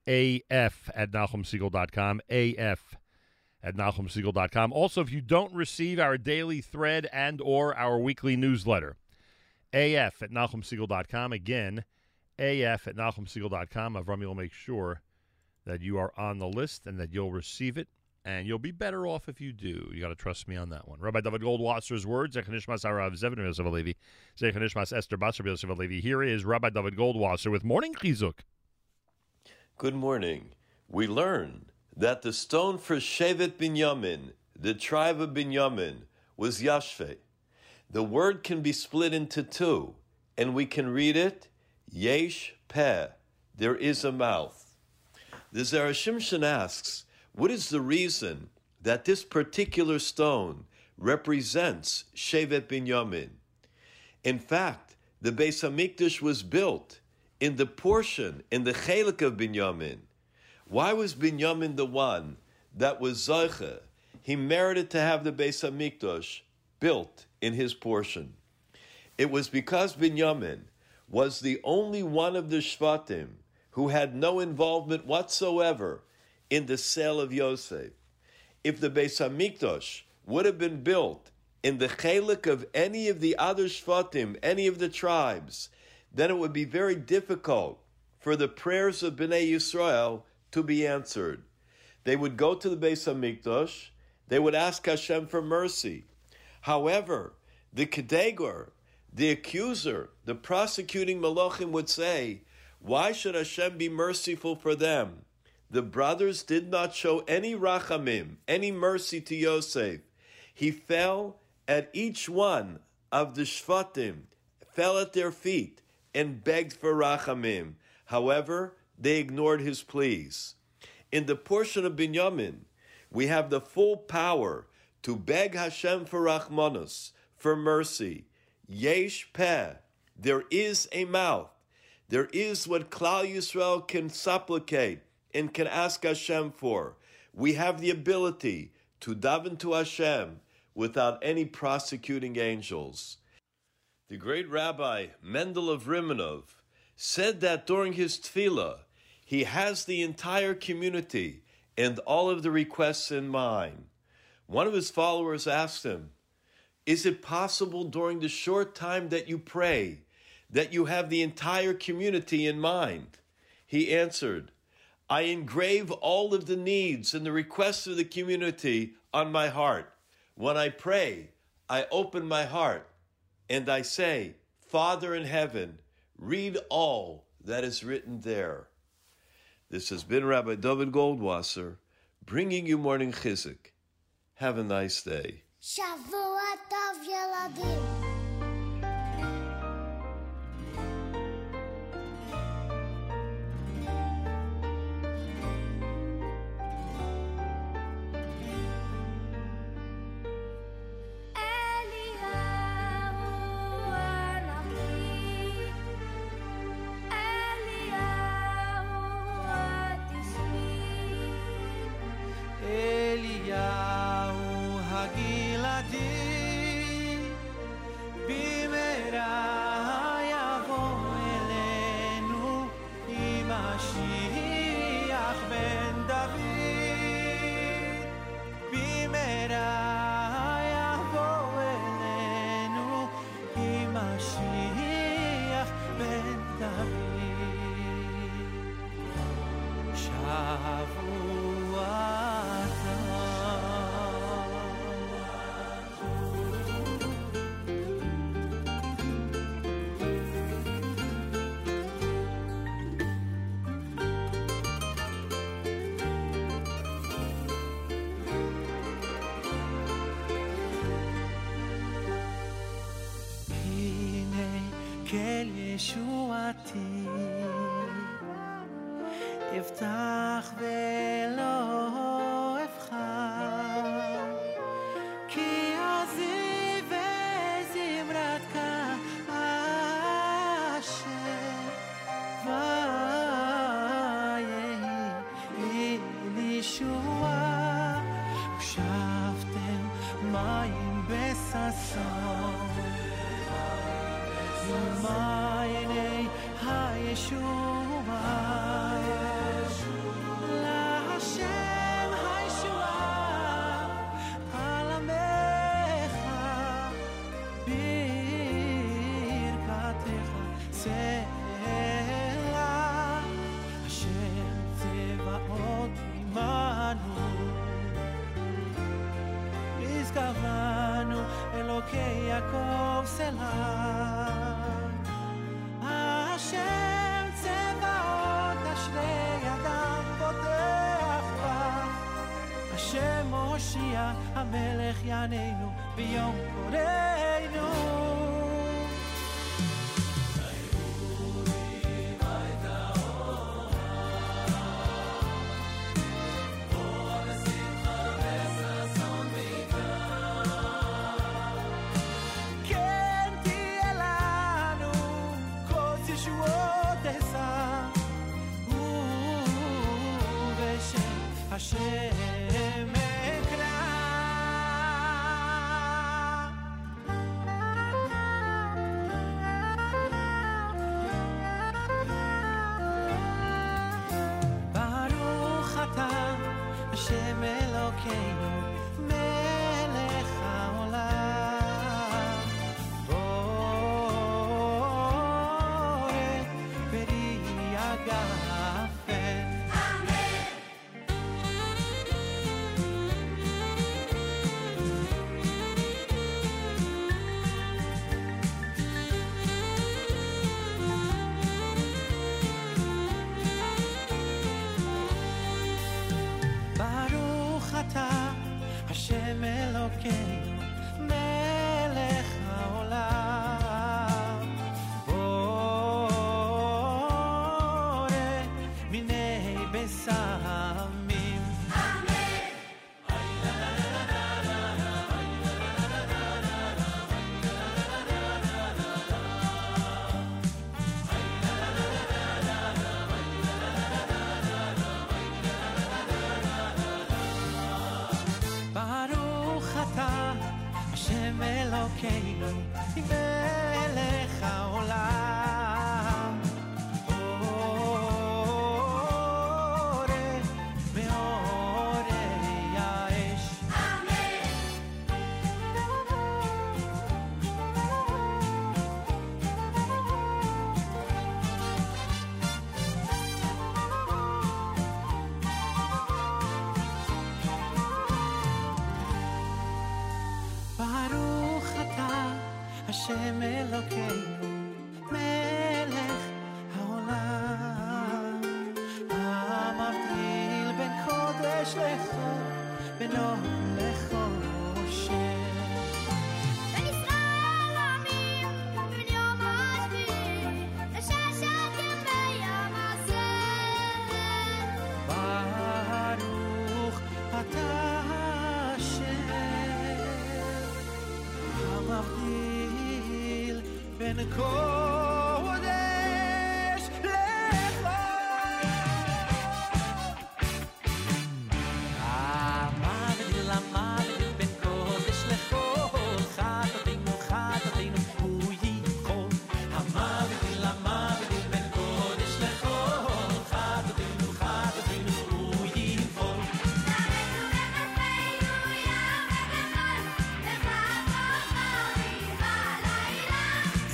AF at NachumSegal.com. AF at NachumSegal.com. Also, if you don't receive our daily thread and or our weekly newsletter, AF at NachumSegal.com. Again, AF at NachumSegal.com. Avrami will make sure that you are on the list and that you'll receive it. And you'll be better off if you do. You got to trust me on that one. Rabbi David Goldwasser's words, Zechanishmas Arav Zevin Yosef Alevi, Zechanishmas Esther Basar Yosef Alevi. Here is Rabbi David Goldwasser with Morning Chizuk. Good morning. We learn that the stone for Shevet Binyamin, the tribe of Binyamin, was Yashve. The word can be split into two, and we can read it Yesh Peh, there is a mouth. The Zera Shimshon asks, what is the reason that this particular stone represents Shevet Binyamin? In fact, the Beis Hamikdash was built in the portion, in the chelik of Binyamin. Why was Binyamin the one that was Zoiche? He merited to have the Beis Hamikdash built in his portion. It was because Binyamin was the only one of the Shvatim who had no involvement whatsoever in the sale of Yosef. If the Beis Hamikdash would have been built in the chelik of any of the other Shvatim, any of the tribes, then it would be very difficult for the prayers of Bnei Yisrael to be answered. They would go to the Beis Hamikdash, they would ask Hashem for mercy. However, the Kedegor, the accuser, the prosecuting Malachim would say, Why should Hashem be merciful for them? The brothers did not show any rachamim, any mercy to Yosef. He fell at each one of the Shvatim, fell at their feet, and begged for rachamim. However, they ignored his pleas. In the portion of Binyamin, we have the full power to beg Hashem for rachmanos, for mercy. Yesh peh, there is a mouth. There is what Klal Yisrael can supplicate and can ask Hashem for. We have the ability to daven to Hashem without any prosecuting angels. The great Rabbi Mendel of Rimanov said that during his tefillah, he has the entire community and all of the requests in mind. One of his followers asked him, Is it possible during the short time that you pray that you have the entire community in mind? He answered, I engrave all of the needs and the requests of the community on my heart. When I pray, I open my heart and I say, Father in heaven, read all that is written there. This has been Rabbi David Goldwasser bringing you morning chizuk. Have a nice day. Shavua tov, Yeshua. השם הושיע, המלך יעננו ביום קוראנו. השם אלוקינו מלך העולם המבדיל בין קודש לך cold.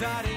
pensar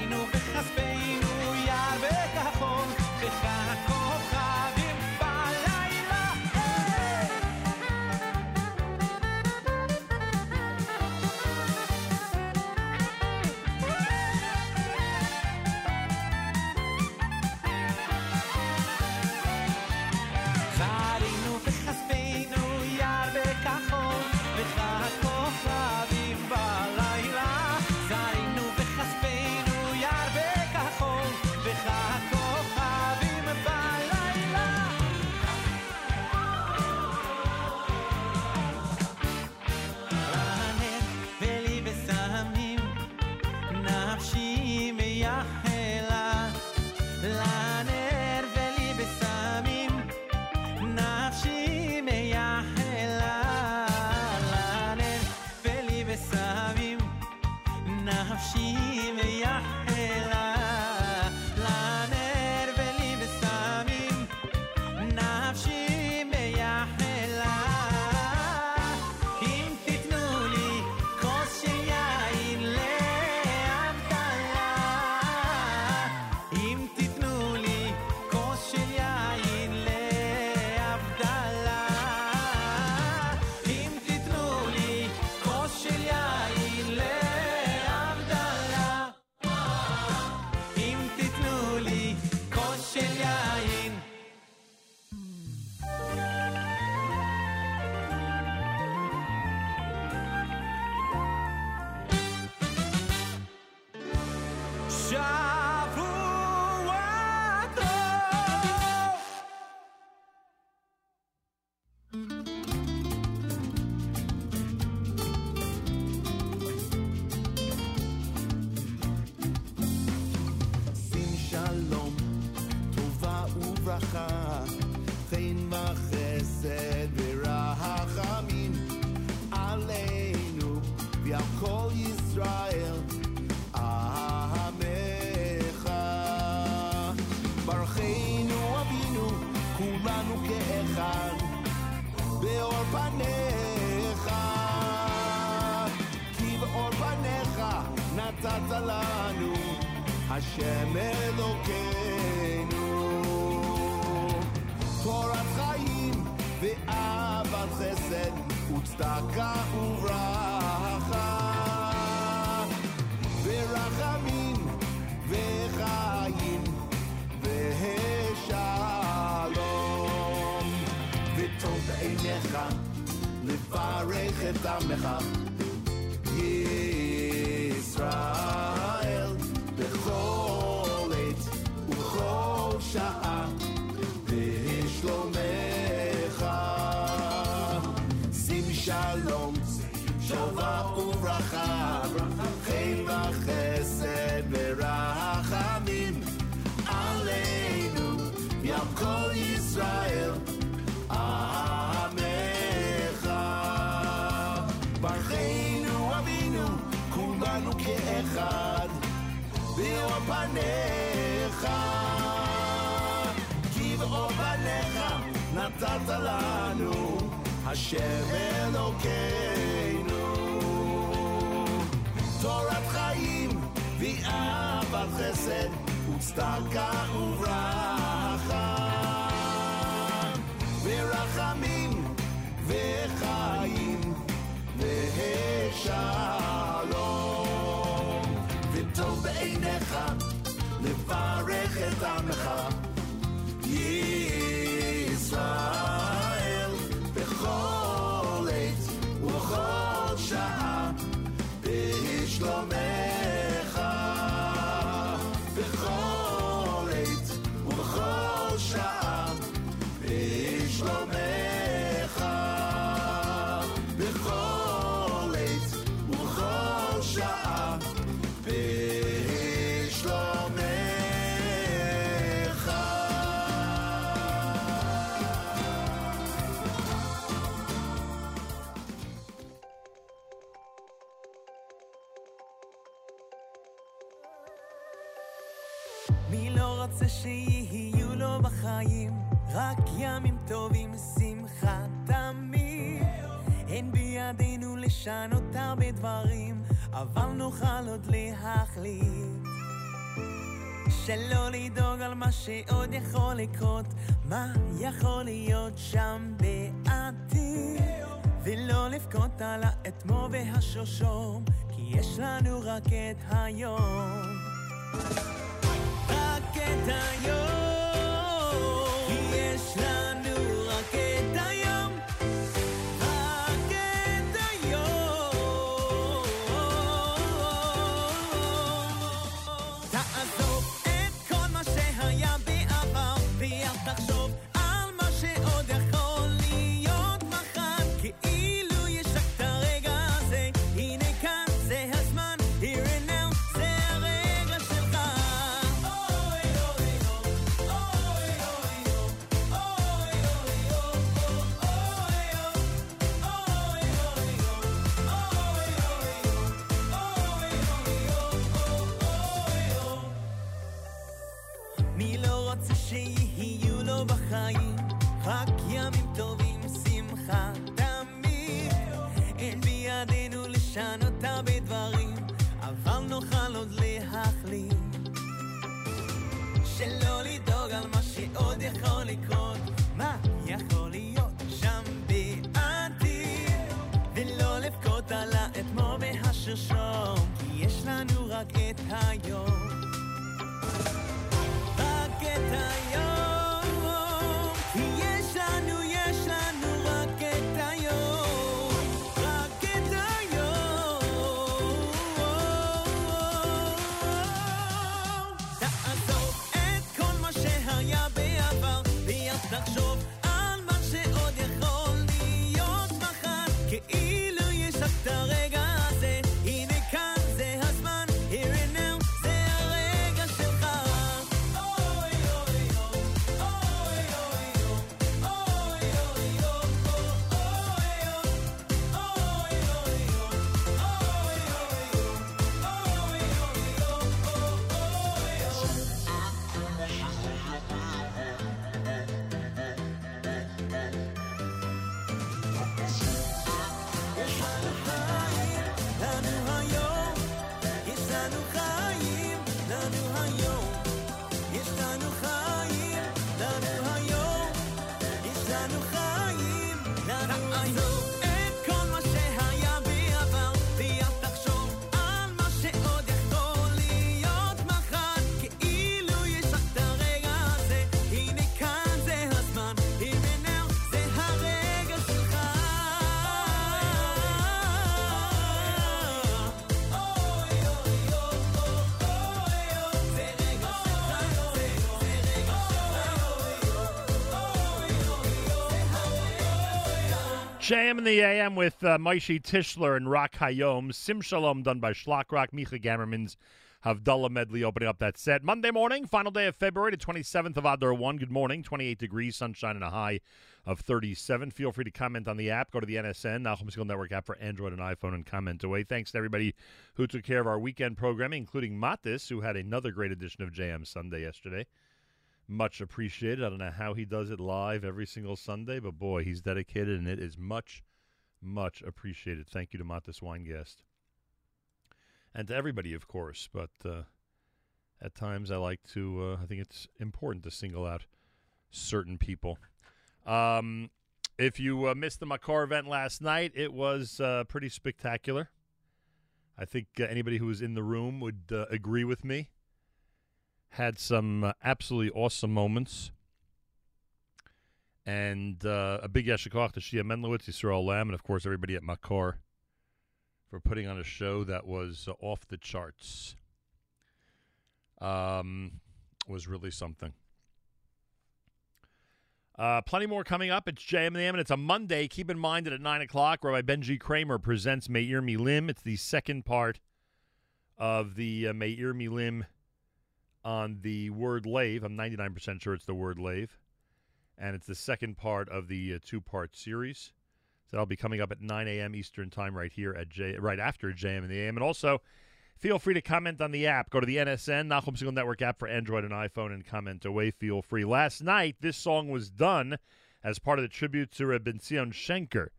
פניך, כי באור פניך נתת לנו, השם אלוקינו. תורת חיים ואהבת חסד וצדקה וברכה, ורחמים וחיים ושלום. וטוב בעיניך את עמך נתת לנו, השם אלוקינו. תורת חיים ואהבת חסד וצדקה וברכה שיהיו לו בחיים רק ימים טובים, שמחה תמיד. אין בידינו לשנות הרבה דברים, אבל נוכל עוד להחליט. שלא לדאוג על מה שעוד יכול לקרות, מה יכול להיות שם בעתיד. ולא לבכות על האתמו והשושום, כי יש לנו רק את היום. רק את היום, יש לנו רק את 分けたよ。JM in the AM with uh, Maishi Tischler and Rak Hayom. Sim Shalom done by Shlock Rock. Micha Gammerman's Havdalah medley opening up that set. Monday morning, final day of February, the 27th of Adar 1. Good morning. 28 degrees, sunshine, and a high of 37. Feel free to comment on the app. Go to the NSN, Nachum Segal Network app for Android and iPhone, and comment away. Thanks to everybody who took care of our weekend programming, including Matis, who had another great edition of JM Sunday yesterday. Much appreciated. I don't know how he does it live every single Sunday, but boy, he's dedicated, and it is much, much appreciated. Thank you to Matis Weingast. And to everybody, of course, but uh, at times I like to, uh, I think it's important to single out certain people. Um, if you uh, missed the Makor event last night, it was uh, pretty spectacular. I think anybody who was in the room would uh, agree with me. Had some uh, absolutely awesome moments. And uh, a big Yasher Koach to Shia Menlowitz, Yisrael Lamm, and of course everybody at Makor for putting on a show that was uh, off the charts. Um, was really something. Uh, plenty more coming up. It's JM and the M, and it's a Monday. Keep in mind that at 9 o'clock, Rabbi Benji Kramer presents Meir Milim. It's the second part of the uh, Meir Milim on the word lave. I'm 99% sure it's the word lave. And it's the second part of the uh, two part series. So that'll be coming up at 9 a.m. Eastern Time right here at J, right after JM and the AM. And also, feel free to comment on the app. Go to the NSN, Nachum Segal Network app for Android and iPhone and comment away. Feel free. Last night, this song was done as part of the tribute to Reb Ben Zion Shenker.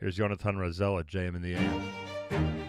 Here's Jonathan Razel at JM and the AM.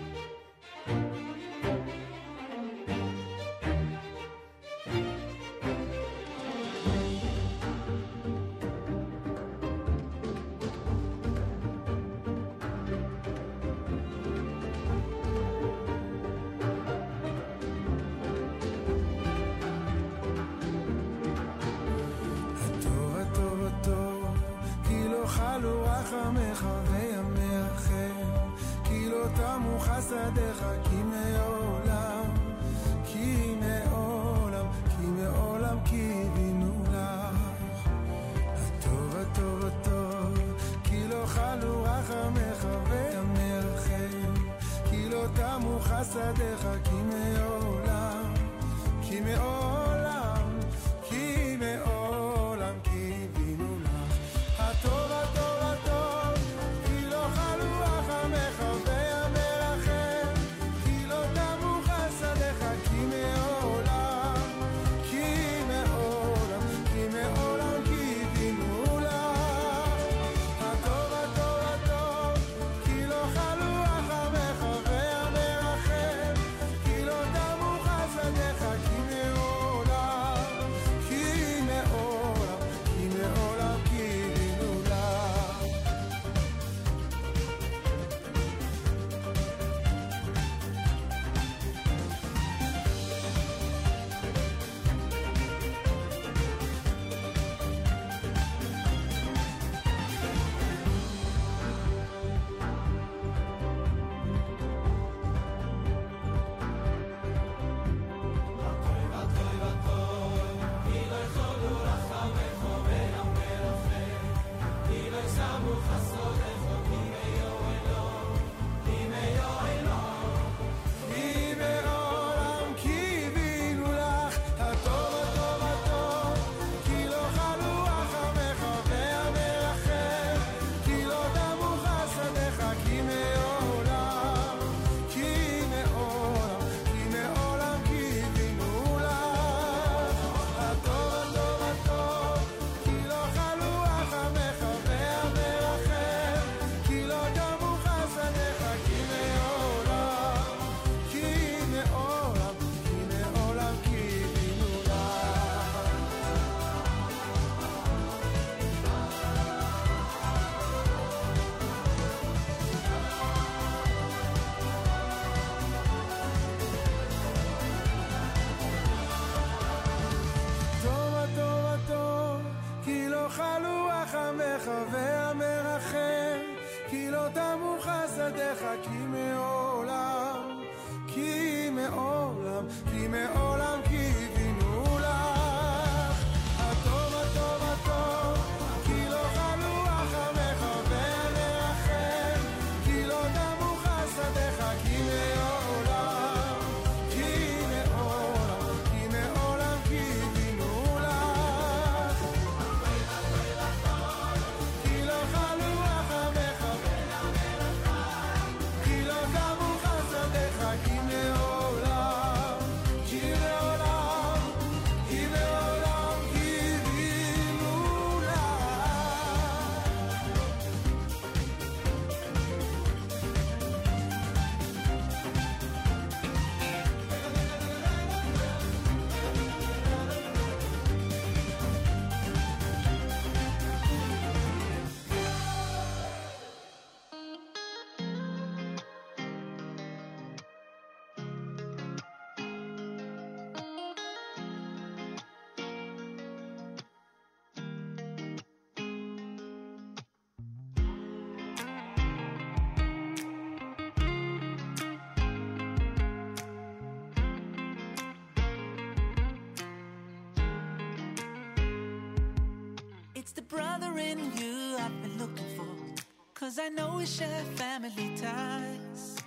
in you I've been looking for. Cause I know we share family ties.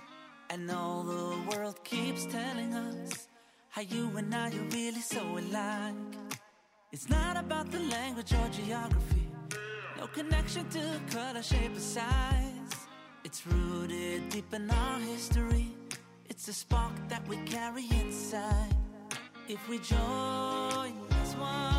And all the world keeps telling us how you and I are really so alike. It's not about the language or geography, no connection to color, shape, or size. It's rooted deep in our history, it's a spark that we carry inside. If we join as one.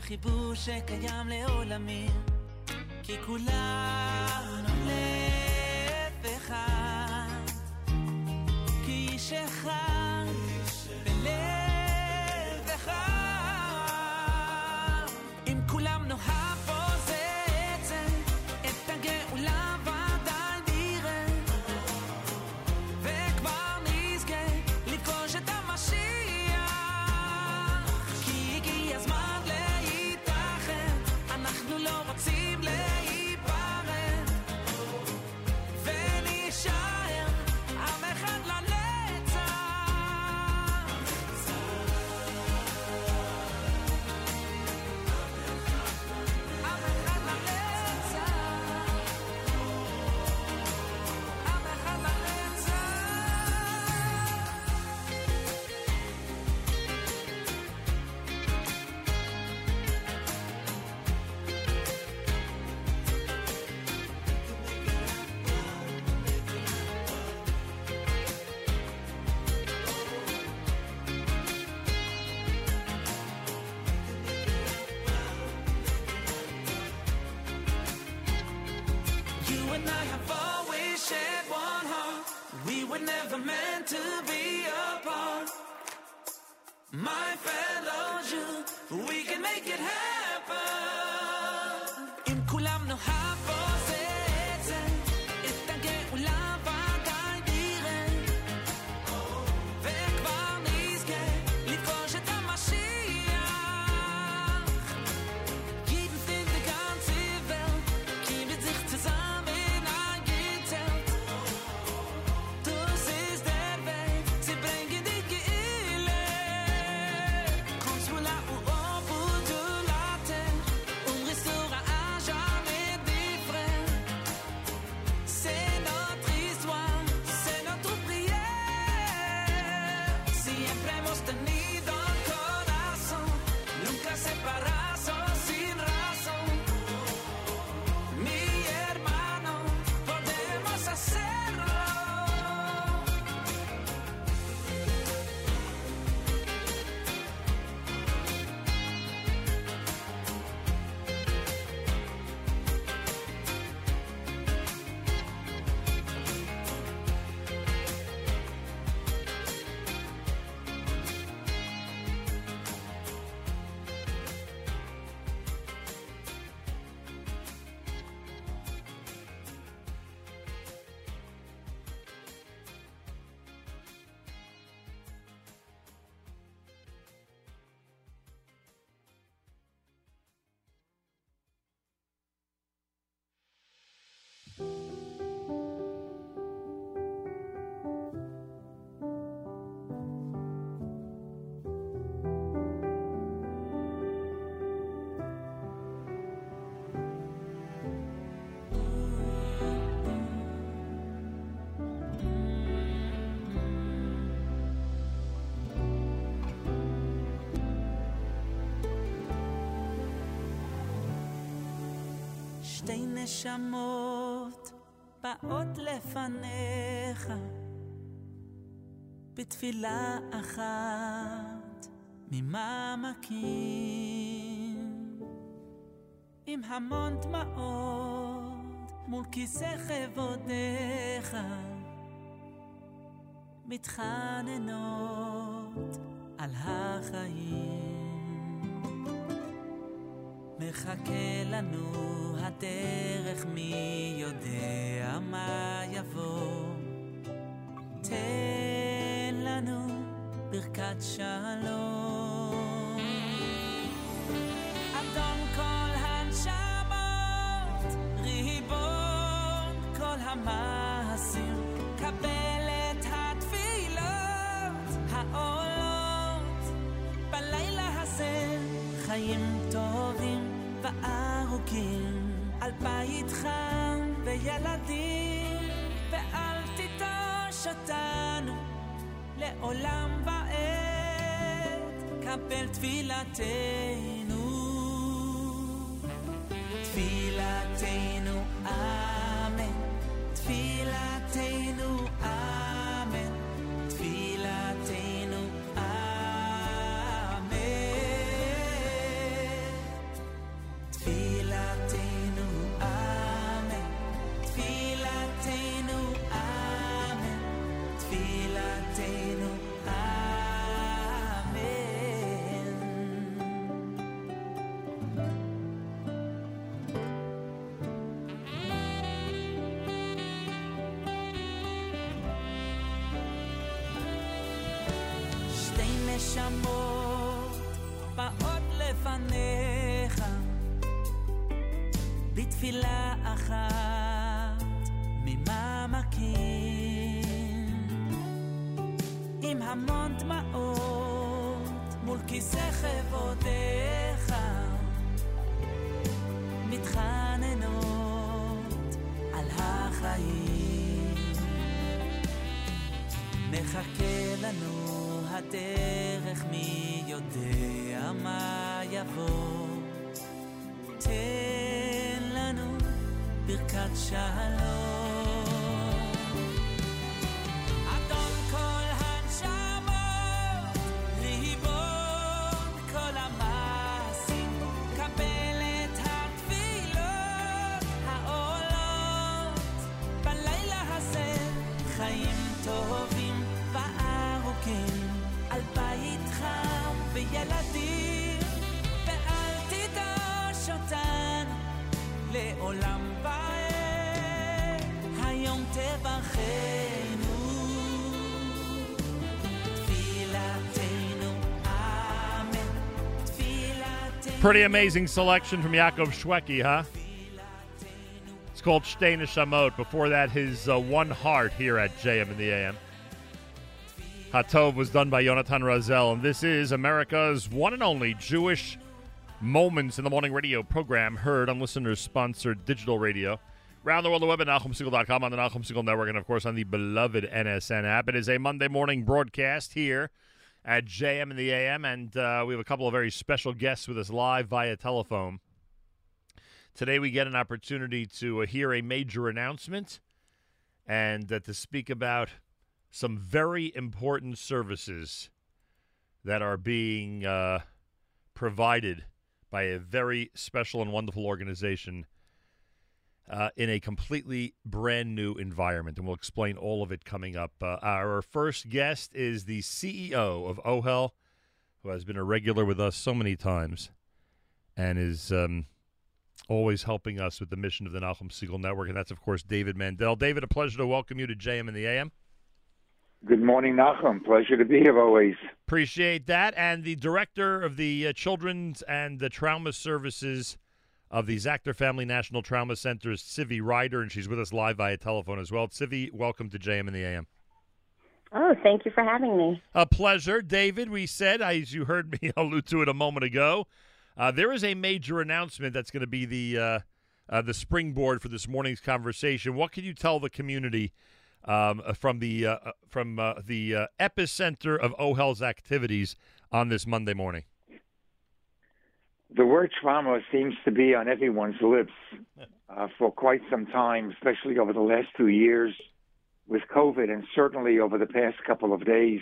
חיבור שקיים לעולמים, כי כולנו נולד. שתי נשמות באות לפניך בתפילה אחת ממעמקים. עם המון דמעות מול כיסא כבודיך מתחננות על החיים מחכה לנו הדרך מי יודע מה יבוא. תן לנו ברכת שלום. אדון כל הנשמות ריבון כל המעשים. קבל את התפילות העולות. בלילה הזה חיים טובים וארוכים על בית חם וילדים ואל תיטוש אותנו. לעולם ועד קבל תפילתנו. תפילתנו אמן Pretty amazing selection from Yaakov Shweki, huh? It's called Shtei Neshamot. Before that, his uh, One Heart here at JM in the AM. Hatov was done by Yonatan Razel, and this is America's one and only Jewish Moments in the Morning radio program, heard on listeners-sponsored digital radio. Around the world, the web at NachumSegal.com, on the Nachum Segal Network, and of course on the beloved NSN app. It is a Monday morning broadcast here at JM in the AM, and uh, we have a couple of very special guests with us live via telephone. Today, we get an opportunity to uh, hear a major announcement and uh, to speak about some very important services that are being uh, provided by a very special and wonderful organization uh, in a completely brand new environment. And we'll explain all of it coming up. Uh, our first guest is the CEO of OHEL, who has been a regular with us so many times and is um, always helping us with the mission of the Nachum Segal Network. And that's, of course, David Mandel. David, a pleasure to welcome you to JM in the AM. Good morning, Nachum. Pleasure to be here always. Appreciate that. And the director of the uh, Children's and the Trauma Services of the Zachter Family National Trauma Center is Civi Ryder, and she's with us live via telephone as well. Civi, welcome to JM in the AM. Oh, thank you for having me. A pleasure. David, we said, as you heard me allude to it a moment ago, uh, there is a major announcement that's going to be the uh, uh, the springboard for this morning's conversation. What can you tell the community um, from the uh, from uh, the uh, epicenter of OHEL's activities on this Monday morning? The word trauma seems to be on everyone's lips uh, for quite some time, especially over the last two years with COVID, and certainly over the past couple of days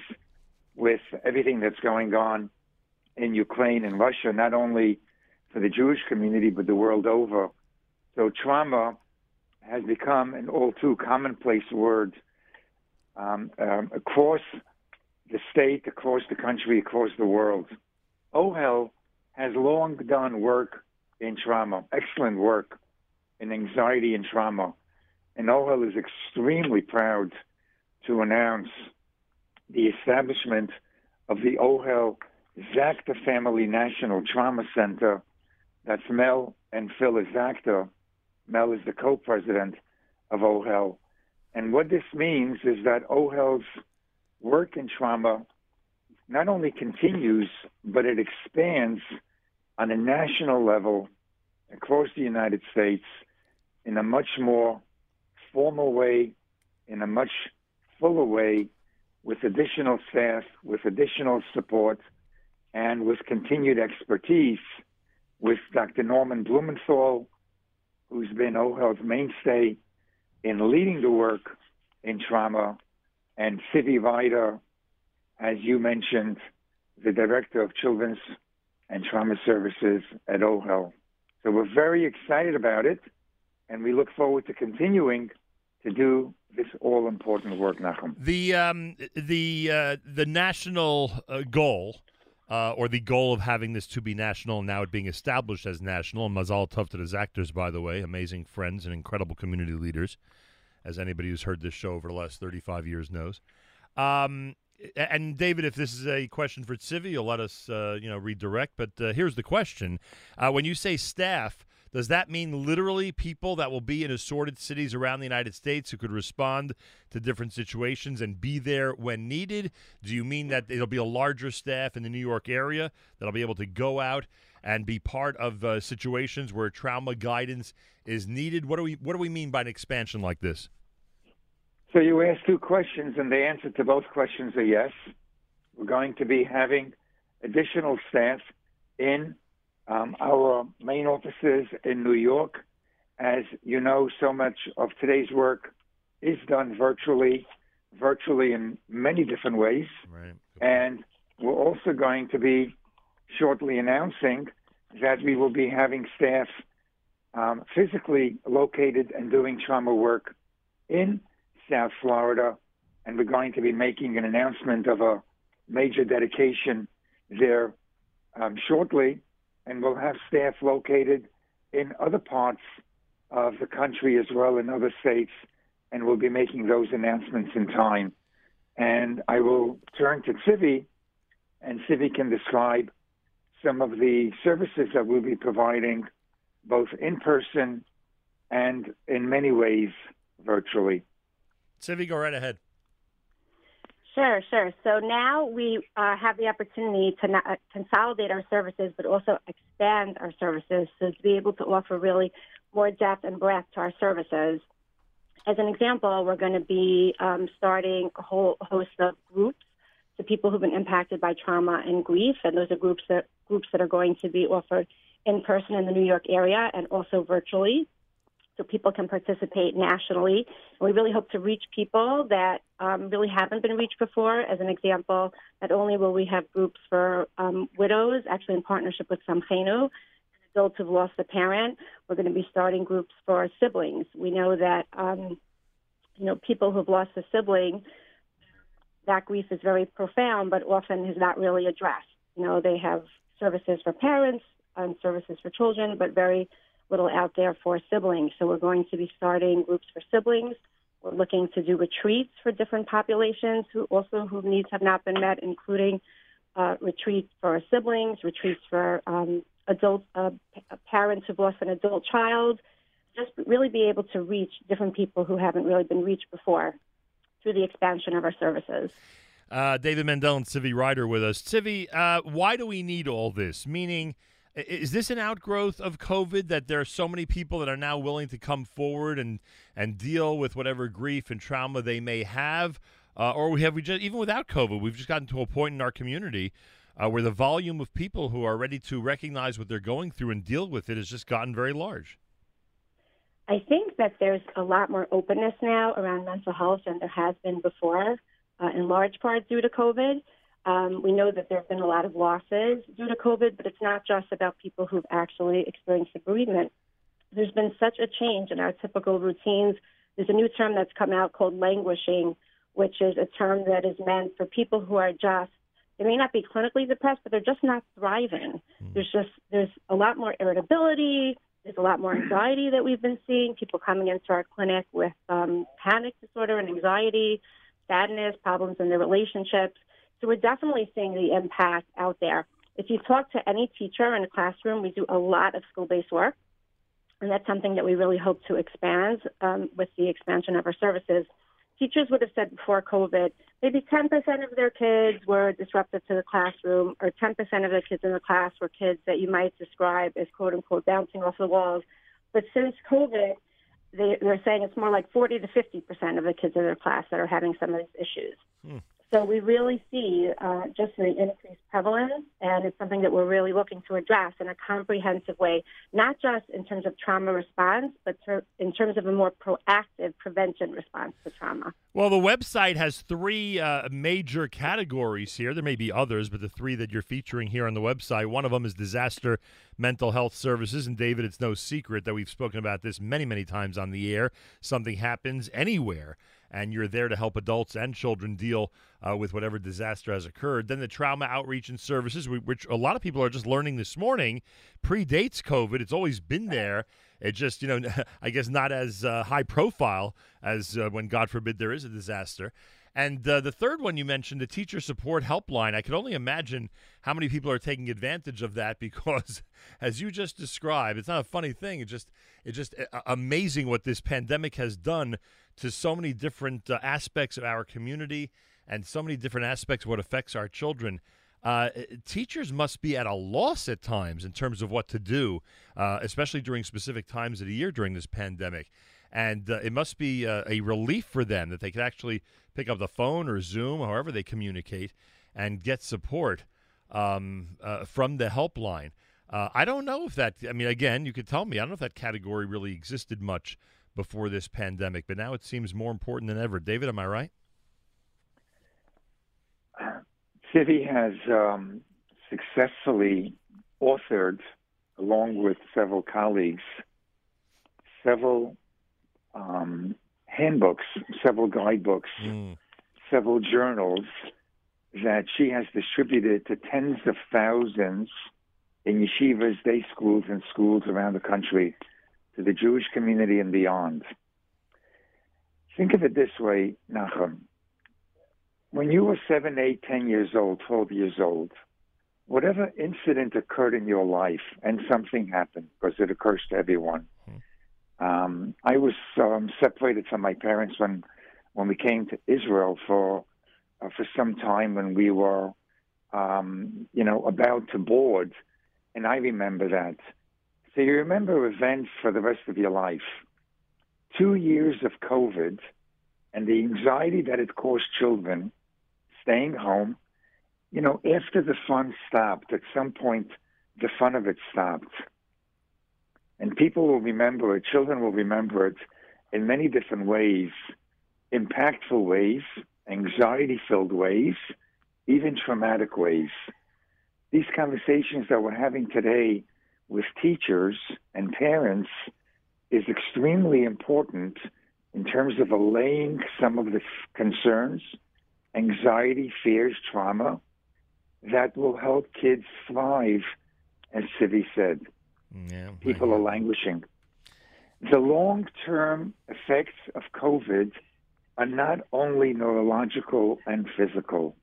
with everything that's going on in Ukraine and Russia, not only for the Jewish community, but the world over. So trauma has become an all too commonplace word um, um, across the state, across the country, across the world. OHEL has long done work in trauma, excellent work in anxiety and trauma. And OHEL is extremely proud to announce the establishment of the OHEL Zachter Family National Trauma Center. That's Mel and Phyllis Zachter. Mel is the co-president of OHEL. And what this means is that OHEL's work in trauma not only continues, but it expands on a national level across the United States in a much more formal way, in a much fuller way, with additional staff, with additional support, and with continued expertise with Dr. Norman Blumenthal, who's been OHEL's mainstay in leading the work in trauma, and Sivi Vida, as you mentioned, the director of children's and trauma services at OHEL. So we're very excited about it, and we look forward to continuing to do this all important work, Nachum. The um, the uh, the national uh, goal, uh, or the goal of having this to be national, and now it being established as national. And Mazal Tov to the Zachters, by the way, amazing friends and incredible community leaders, as anybody who's heard this show over the last thirty five years knows. Um, and David, if this is a question for Civi, you'll let us, uh, you know, redirect. But uh, here's the question: uh, When you say staff, does that mean literally people that will be in assorted cities around the United States who could respond to different situations and be there when needed? Do you mean that it'll be a larger staff in the New York area that'll be able to go out and be part of uh, situations where trauma guidance is needed? What do we What do we mean by an expansion like this? So you asked two questions, and the answer to both questions are yes. We're going to be having additional staff in um, our main offices in New York. As you know, so much of today's work is done virtually, virtually in many different ways. Right. And we're also going to be shortly announcing that we will be having staff um, physically located and doing trauma work in South Florida, and we're going to be making an announcement of a major dedication there um, shortly, and we'll have staff located in other parts of the country as well in other states, and we'll be making those announcements in time. And I will turn to Civi, and Civi can describe some of the services that we'll be providing, both in person and in many ways virtually. Civi, go right ahead. Sure, sure. So now we uh, have the opportunity to not, uh, consolidate our services, but also expand our services, so to be able to offer really more depth and breadth to our services. As an example, we're going to be um, starting a whole host of groups to people who've been impacted by trauma and grief, and those are groups that groups that are going to be offered in person in the New York area and also virtually so people can participate nationally. And we really hope to reach people that um, really haven't been reached before. As an example, not only will we have groups for um, widows, actually in partnership with Samchenu, adults who've lost a parent, we're going to be starting groups for siblings. We know that um, you know people who've lost a sibling, that grief is very profound, but often is not really addressed. You know, they have services for parents and services for children, but very little out there for siblings. So we're going to be starting groups for siblings. We're looking to do retreats for different populations who also whose needs have not been met, including uh, retreats for siblings, retreats for um, adult uh, parents who've lost an adult child. Just really be able to reach different people who haven't really been reached before through the expansion of our services. Uh, David Mandel and Civi Ryder with us. Civi, uh, why do we need all this? Meaning, is this an outgrowth of COVID that there are so many people that are now willing to come forward and and deal with whatever grief and trauma they may have, uh, or we have we just even without COVID, we've just gotten to a point in our community uh, where the volume of people who are ready to recognize what they're going through and deal with it has just gotten very large. I think that there's a lot more openness now around mental health than there has been before, uh, in large part due to COVID. Um, we know that there have been a lot of losses due to COVID, but it's not just about people who've actually experienced the bereavement. There's been such a change in our typical routines. There's a new term that's come out called languishing, which is a term that is meant for people who are just they may not be clinically depressed, but they're just not thriving. There's just there's a lot more irritability. There's a lot more anxiety that we've been seeing. People coming into our clinic with um, panic disorder and anxiety, sadness, problems in their relationships. So we're definitely seeing the impact out there. If you talk to any teacher in a classroom, we do a lot of school-based work, and that's something that we really hope to expand um, with the expansion of our services. Teachers would have said before COVID, maybe 10% of their kids were disruptive to the classroom, or 10% of the kids in the class were kids that you might describe as quote unquote bouncing off the walls. But since COVID, they, they're saying it's more like 40 to 50% of the kids in their class that are having some of these issues. Hmm. So we really see uh, just the increased prevalence, and it's something that we're really looking to address in a comprehensive way, not just in terms of trauma response, but ter- in terms of a more proactive prevention response to trauma. Well, the website has three uh, major categories here. There may be others, but the three that you're featuring here on the website, one of them is disaster mental health services. And David, it's no secret that we've spoken about this many, many times on the air. Something happens anywhere, and you're there to help adults and children deal uh, with whatever disaster has occurred. Then the trauma outreach and services, which a lot of people are just learning this morning, predates COVID. It's always been there. It just, you know, I guess not as uh, high profile as uh, when, God forbid, there is a disaster. And uh, the third one you mentioned, the teacher support helpline. I could only imagine how many people are taking advantage of that because, as you just described, it's not a funny thing. It just, it's just uh, amazing what this pandemic has done to so many different uh, aspects of our community and so many different aspects of what affects our children. Uh, teachers must be at a loss at times in terms of what to do, uh, especially during specific times of the year during this pandemic. And uh, it must be uh, a relief for them that they can actually pick up the phone or Zoom, however they communicate, and get support um, uh, from the helpline. I don't know if that, I mean, again, you could tell me, I don't know if that category really existed much before this pandemic, but now it seems more important than ever. David, am I right? Civi has um, successfully authored, along with several colleagues, several um, handbooks, several guidebooks, several journals that she has distributed to tens of thousands in yeshivas, day schools, and schools around the country to the Jewish community and beyond. Think of it this way, Nachum. When you were seven, eight, ten years old, 12 years old, whatever incident occurred in your life, and something happened, because it occurs to everyone. Um, I was um, separated from my parents when, when we came to Israel for uh, for some time when we were, um, you know, about to board, and I remember that. So you remember events for the rest of your life. Two years of COVID and the anxiety that it caused children staying home. You know, after the fun stopped, at some point, the fun of it stopped. And people will remember it, children will remember it in many different ways impactful ways, anxiety filled ways, even traumatic ways. These conversations that we're having today with teachers and parents is extremely important in terms of allaying some of the concerns, anxiety, fears, trauma that will help kids thrive, as Sivi said. Yeah, People are languishing. The long term effects of COVID are not only neurological and physical.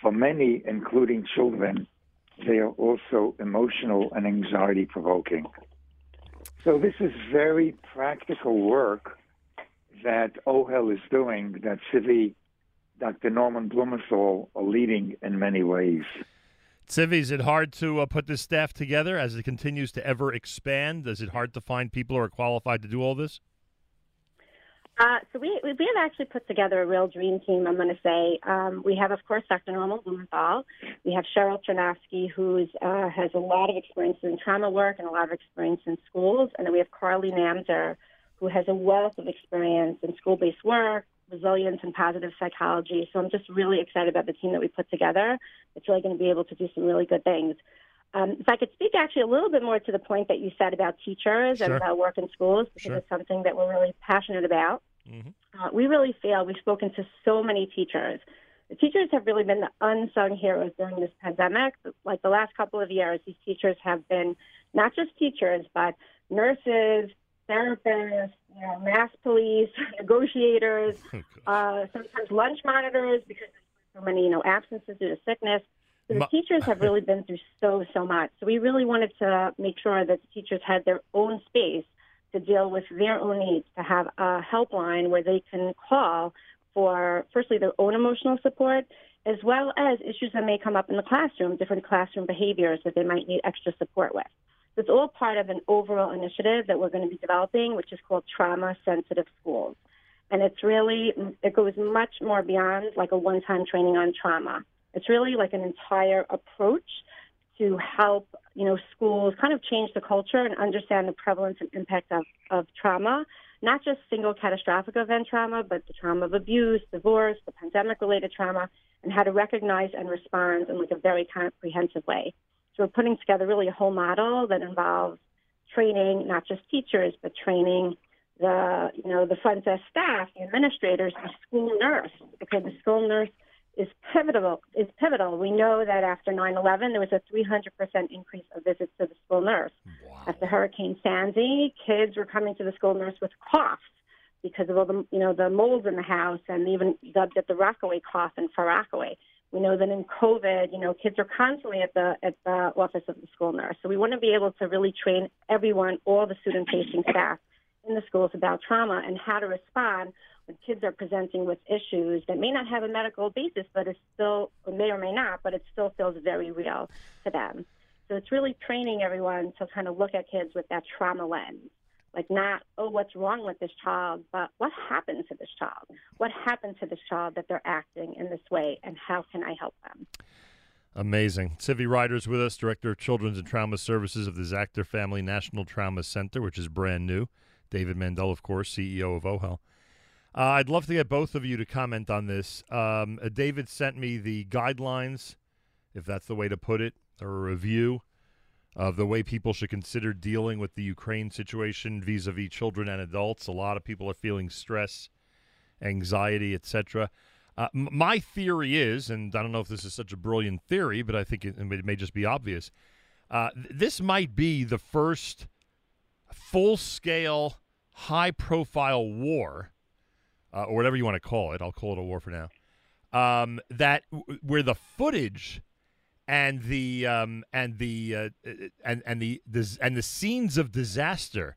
For many, including children, they are also emotional and anxiety provoking. So, this is very practical work that OHEL is doing, that Civi, Dr. Norman Blumenthal are leading in many ways. Civi, is it hard to uh, put this staff together as it continues to ever expand? Is it hard to find people who are qualified to do all this? Uh, so we we have actually put together a real dream team. I'm going to say um, we have, of course, Dr. Norman Blumenthal. We have Cheryl Chernovsky, who uh, has a lot of experience in trauma work and a lot of experience in schools, and then we have Carly Namzer, who has a wealth of experience in school-based work, resilience, and positive psychology. So I'm just really excited about the team that we put together. It's really going to be able to do some really good things. Um, if I could speak actually a little bit more to the point that you said about teachers and about work in schools, because Sure. it's something that we're really passionate about. Uh, we really feel we've spoken to so many teachers. The teachers have really been the unsung heroes during this pandemic. Like the last couple of years, these teachers have been not just teachers, but nurses, therapists, you know, mass police, negotiators, uh, sometimes lunch monitors because there's so many, you know, absences due to sickness. So the Ma- teachers have really been through so, so much. So we really wanted to make sure that the teachers had their own space to deal with their own needs, to have a helpline where they can call for, firstly, their own emotional support, as well as issues that may come up in the classroom, different classroom behaviors that they might need extra support with. So it's all part of an overall initiative that we're going to be developing, which is called Trauma Sensitive Schools. And it's really, it goes much more beyond like a one time training on trauma. It's really like an entire approach to help, you know, schools kind of change the culture and understand the prevalence and impact of, of trauma, not just single catastrophic event trauma, but the trauma of abuse, divorce, the pandemic related trauma, and how to recognize and respond in like a very comprehensive way. So we're putting together really a whole model that involves training not just teachers, but training the you know the front desk staff, the administrators, the school nurse, because the school nurse is pivotal. Is pivotal. We know that after 9/11, there was a 300% increase of visits to the school nurse. After Hurricane Sandy, kids were coming to the school nurse with coughs because of all the you know the molds in the house, and even dubbed it the Rockaway cough and for Rockaway. We know that in COVID, you know, kids are constantly at the at the office of the school nurse. So we want to be able to really train everyone, all the student-facing staff in the schools about trauma and how to respond kids are presenting with issues that may not have a medical basis, but it's still may or may not, but it still feels very real to them. So it's really training everyone to kind of look at kids with that trauma lens. Like not, oh, what's wrong with this child, but what happened to this child? What happened to this child that they're acting in this way, and how can I help them? Amazing. Civi Ryder's with us, Director of Children's and Trauma Services of the Zachter Family National Trauma Center, which is brand new. David Mandel, of course, CEO of OHEL. Uh, I'd love to get both of you to comment on this. Um, uh, David sent me the guidelines, if that's the way to put it, or a review of the way people should consider dealing with the Ukraine situation vis-a-vis children and adults. A lot of people are feeling stress, anxiety, etc. Uh, m- my theory is, and I don't know if this is such a brilliant theory, but I think it, it may just be obvious. Uh, th- this might be the first full-scale, high-profile war, uh, or whatever you want to call it. I'll call it a war for now. Um, that w- where the footage and the um, and the uh, and and the, the and the scenes of disaster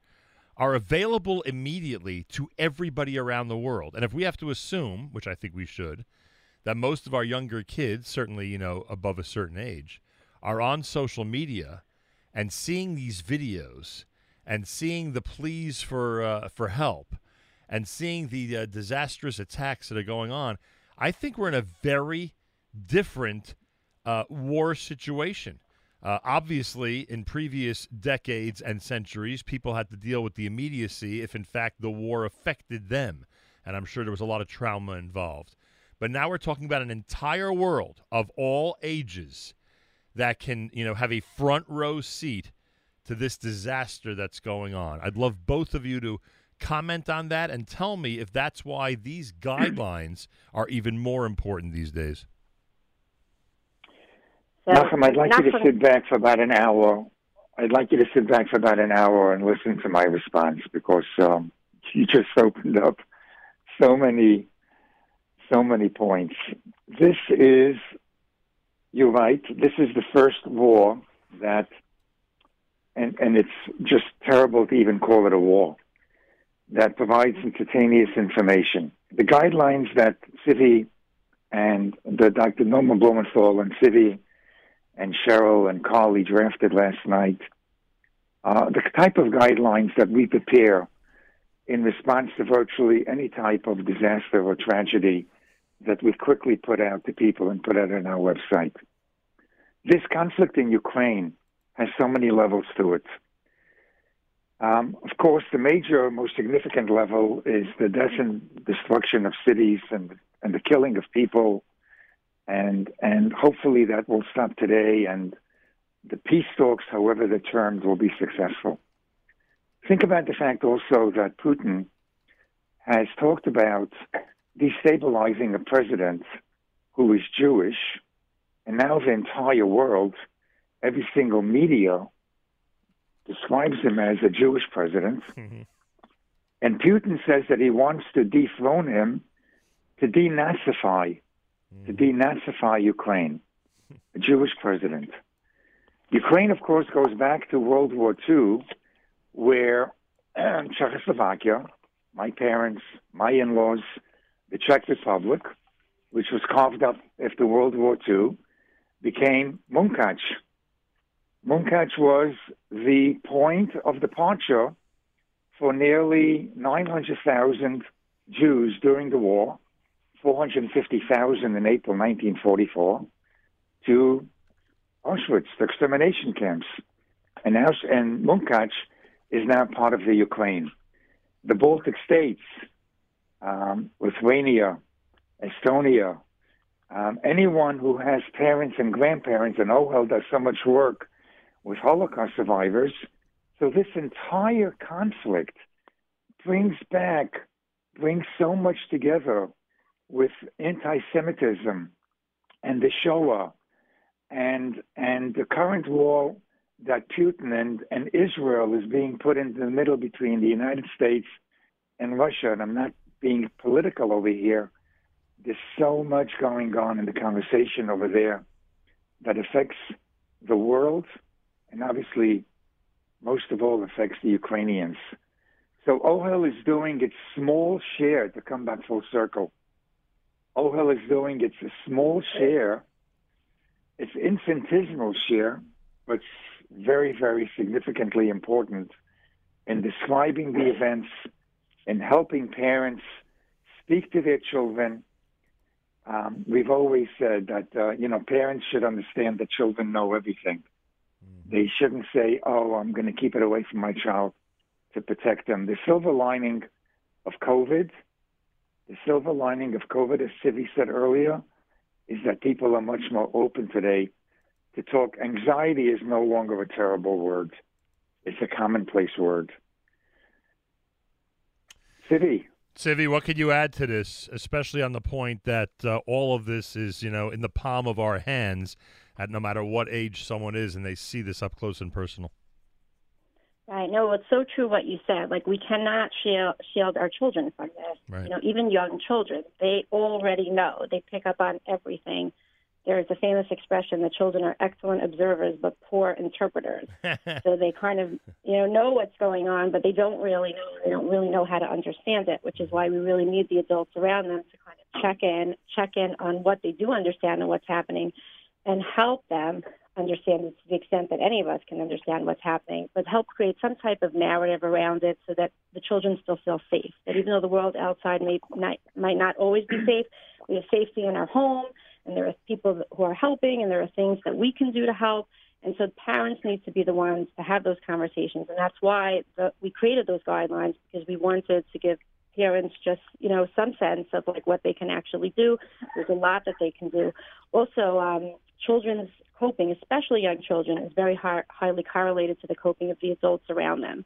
are available immediately to everybody around the world. And if we have to assume, which I think we should, that most of our younger kids, certainly you know above a certain age, are on social media and seeing these videos and seeing the pleas for uh, for help and seeing the uh, disastrous attacks that are going on, I think we're in a very different uh, war situation. Uh, obviously, in previous decades and centuries, people had to deal with the immediacy if, in fact, the war affected them. And I'm sure there was a lot of trauma involved. But now we're talking about an entire world of all ages that can, you know, have a front row seat to this disaster that's going on. I'd love both of you to comment on that and tell me if that's why these guidelines are even more important these days. Malcolm, I'd like you to sit back for about an hour. I'd like you to sit back for about an hour and listen to my response because um, you just opened up so many, so many points. This is, you're right. This is the first war that, and and it's just terrible to even call it a war that provides instantaneous information. The guidelines that Civi and the Dr. Norman Blumenthal and Civi and Cheryl and Carly drafted last night, uh, the type of guidelines that we prepare in response to virtually any type of disaster or tragedy that we quickly put out to people and put out on our website. This conflict in Ukraine has so many levels to it. Um, of course, the major, most significant level is the death and destruction of cities and, and the killing of people, and and hopefully that will stop today, and the peace talks, however they're termed, will be successful. Think about the fact also that Putin has talked about destabilizing a president who is Jewish, and now the entire world, every single media describes him as a Jewish president. Mm-hmm. And Putin says that he wants to dethrone him to denazify, to mm-hmm. denazify Ukraine, a Jewish president. Ukraine, of course, goes back to World War II, where Czechoslovakia, my parents, my in laws, the Czech Republic, which was carved up after World War II, became Munkac. Munkac was the point of departure for nearly 900,000 Jews during the war, 450,000 in April 1944, to Auschwitz, the extermination camps. And, now, and is now part of the Ukraine. The Baltic states, um, Lithuania, Estonia, um, anyone who has parents and grandparents, and OHEL does so much work with Holocaust survivors. So this entire conflict brings back, brings so much together with anti-Semitism and the Shoah and and the current war that Putin and, and Israel is being put into the middle between the United States and Russia. And I'm not being political over here. There's so much going on in the conversation over there that affects the world and obviously most of all affects the Ukrainians. So OHEL is doing its small share to come back full circle. OHEL is doing its small share, its infinitesimal share, but very, very significantly important in describing the events and helping parents speak to their children. Um, we've always said that uh, you know parents should understand that children know everything. They shouldn't say, "Oh, I'm going to keep it away from my child to protect them." The silver lining of COVID, the silver lining of COVID, as Sivi said earlier, is that people are much more open today to talk. Anxiety is no longer a terrible word; it's a commonplace word. Sivi. Civi, what could you add to this, especially on the point that uh, all of this is, you know, in the palm of our hands, at no matter what age someone is, and they see this up close and personal. Right. No, it's so true what you said. Like we cannot shield, shield our children from this. Right. You know, even young children, they already know. They pick up on everything. There's a famous expression: "The children are excellent observers but poor interpreters." so they kind of, you know, know what's going on, but they don't really know. They don't really know how to understand it, which is why we really need the adults around them to kind of check in, check in on what they do understand and what's happening, and help them understand to the extent that any of us can understand what's happening, but help create some type of narrative around it so that the children still feel safe. That even though the world outside may not, might not always be safe, we have safety in our home, and there are people who are helping, and there are things that we can do to help. And so parents need to be the ones to have those conversations, and that's why the, we created those guidelines because we wanted to give parents just you know some sense of like what they can actually do. There's a lot that they can do. Also, um, children's coping, especially young children, is very high, highly correlated to the coping of the adults around them.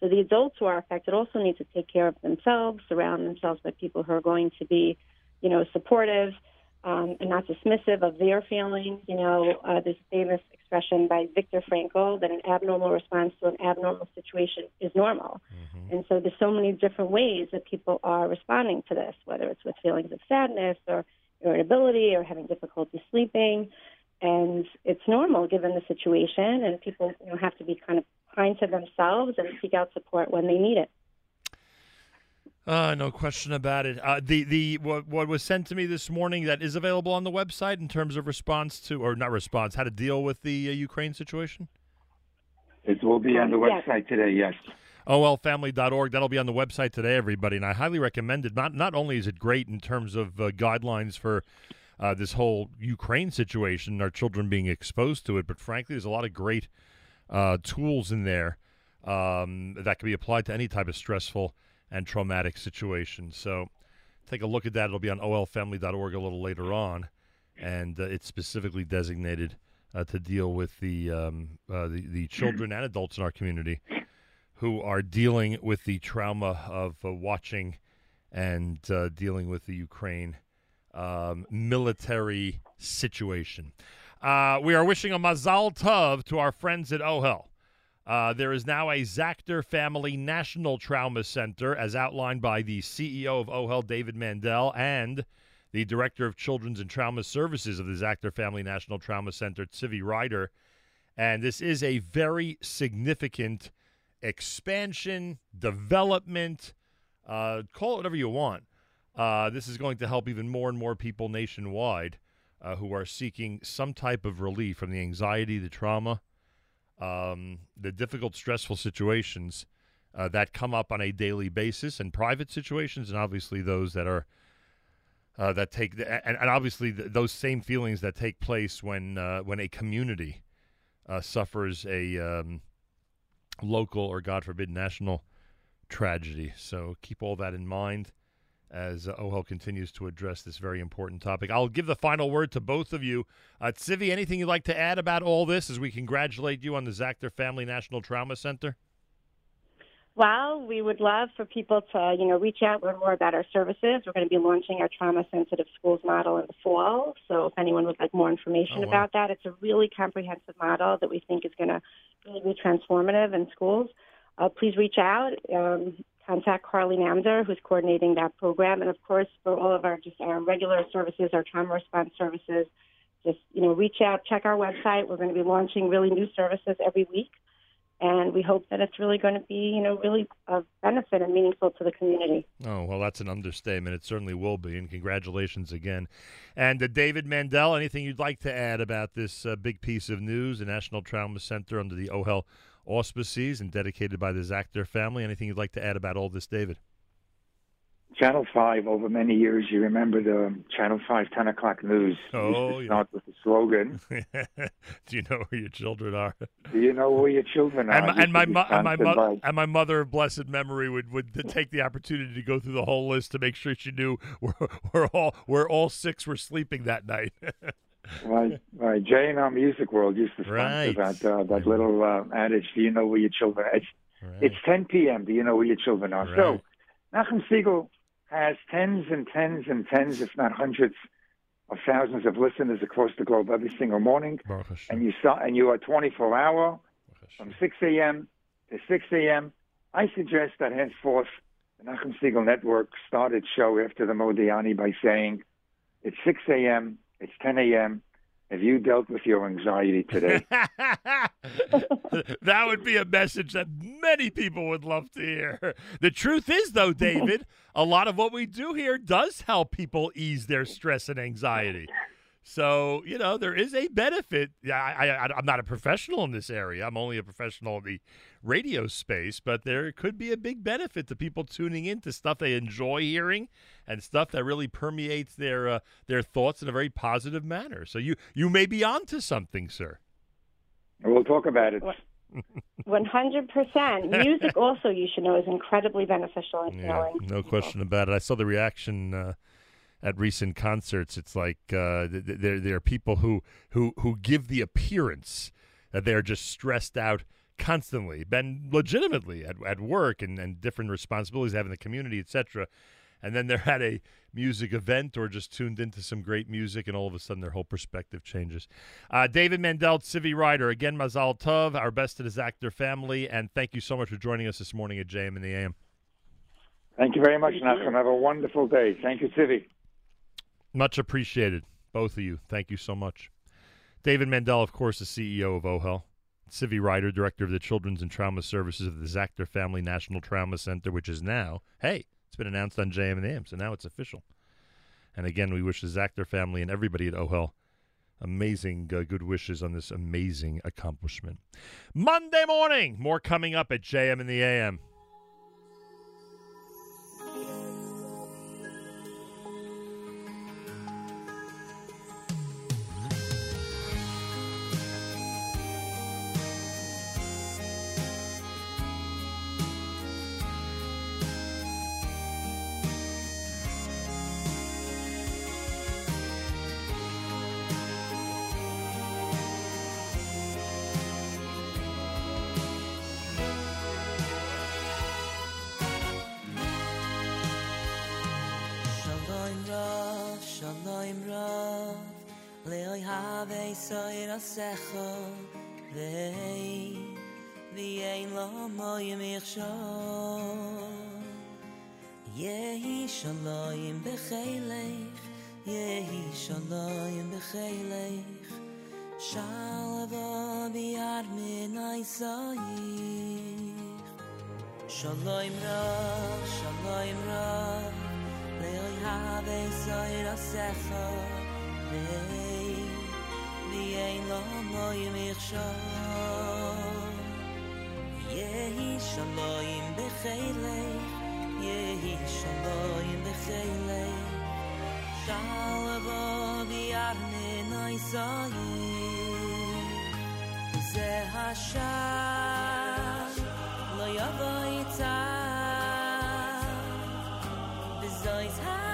So the adults who are affected also need to take care of themselves, surround themselves by people who are going to be, you know, supportive um, and not dismissive of their feelings. You know, uh, there's a famous expression by Viktor Frankl that an abnormal response to an abnormal situation is normal. And so there's so many different ways that people are responding to this, whether it's with feelings of sadness or irritability or having difficulty sleeping. And it's normal given the situation, and people you know, have to be kind of kind to themselves and seek out support when they need it. Uh, no question about it. Uh, the the what, what was sent to me this morning that is available on the website in terms of response to or not response, how to deal with the uh, Ukraine situation. It will be on the Yes. website today. Yes. ohelfamily.org. That'll be on the website today, everybody, and I highly recommend it. Not not only is it great in terms of uh, guidelines for uh, this whole Ukraine situation, our children being exposed to it, but frankly, there's a lot of great uh, tools in there um, that can be applied to any type of stressful and traumatic situation. So take a look at that. It'll be on ohelfamily.org a little later on, and uh, it's specifically designated uh, to deal with the, um, uh, the the children and adults in our community who are dealing with the trauma of uh, watching and dealing with the Ukraine um, military situation. Uh, we are wishing a mazal tov to our friends at OHEL. Uh, there is now a Zachter Family National Trauma Center, as outlined by the CEO of OHEL, David Mandel, and the Director of Children's and Trauma Services of the Zachter Family National Trauma Center, Tzivi Ryder. And this is a very significant expansion, development, uh, call it whatever you want. Uh, this is going to help even more and more people nationwide uh, who are seeking some type of relief from the anxiety, the trauma, um, the difficult, stressful situations uh, that come up on a daily basis, and private situations, and obviously those that are uh, that take and, and obviously th- those same feelings that take place when uh, when a community uh, suffers a um, local or God forbid national tragedy. So keep all that in mind as uh, OHEL continues to address this very important topic. I'll give the final word to both of you. Uh, Tzivi, anything you'd like to add about all this as we congratulate you on the Zachter Family National Trauma Center? Well, we would love for people to, you know, reach out, learn more about our services. We're going to be launching our trauma sensitive schools model in the fall. So if anyone would like more information Oh, wow. about that, it's a really comprehensive model that we think is going to really be transformative in schools. Uh, please reach out. Um, contact Carly Namder, who's coordinating that program, and of course for all of our just our regular services, our trauma response services. Just you know, reach out, check our website. We're going to be launching really new services every week and we hope that it's really going to be, you know, really of benefit and meaningful to the community. Oh, well, that's an understatement. It certainly will be. And congratulations again. And uh, David Mandel, anything you'd like to add about this uh, big piece of news, the National Trauma Center under the OHEL auspices and dedicated by the Zachter family? Anything you'd like to add about all this, David? Channel 5, over many years, you remember the Channel 5 10 o'clock news. Oh, yeah. start with the slogan, Do you know where your children are? Do you know where your children are? and my, and my, mo- and my mother and my mother of blessed memory would, would take the opportunity to go through the whole list to make sure she knew where, where all where all six were sleeping that night. Right, right. J&R music world used to sponsor Right. that uh, that little uh, adage. Do you know where your children? Are? It's it's 10 p.m. Do you know where your children are? So, Nachum Segal has tens and tens and tens, if not hundreds, of thousands of listeners across the globe every single morning. And you start, and you are 24 hour from 6 a.m. to 6 a.m. I suggest that henceforth the Nachum Segal Network start its show after the Modeh Ani by saying, "It's 6 a.m. It's 10 a.m. Have you dealt with your anxiety today?" that would be a message that many people would love to hear. The truth is, though, David, a lot of what we do here does help people ease their stress and anxiety. So you know there is a benefit. Yeah, I, I, I'm not a professional in this area. I'm only a professional in the radio space, but there could be a big benefit to people tuning in to stuff they enjoy hearing and stuff that really permeates their uh, their thoughts in a very positive manner. So you you may be onto something, sir. We'll talk about it. One hundred percent. Music also, you should know, is incredibly beneficial in Yeah, healing. no question about it. I saw the reaction uh, at recent concerts. It's like uh, th- th- there there are people who who who give the appearance that they're just stressed out constantly, and legitimately at at work and, and different responsibilities they have in the community, etc. And then they're at a music event or just tuned into some great music, and all of a sudden their whole perspective changes. Uh, David Mandel, Civi Ryder, again, Mazal Tov, our best to the Zachter family, and thank you so much for joining us this morning at JM in the AM. Thank you very much, Nachum. Have a wonderful day. Thank you, Civi. Much appreciated, both of you. Thank you so much. David Mandel, of course, the CEO of OHEL. Civi Ryder, Director of the Children's and Trauma Services of the Zachter Family National Trauma Center, which is now, hey, it's been announced on JM and AM, so now it's official. And again, we wish the Zachter family and everybody at OHEL amazing uh, good wishes on this amazing accomplishment. Monday morning, more coming up at JM and the AM. vei soir a secho vei vi ein lo moye mich sho yehi shalom bekhaylech yehi shalom bekhaylech shalva bi ar min ay sai shalom ra shalom ra le have soir a secho vei ואין לו מוי מכשול. יהי שלוים בחילי, יהי שלוים בחילי, שאל אבוד יבנה זה השאר, לא יבוא יצא, וזו יצא.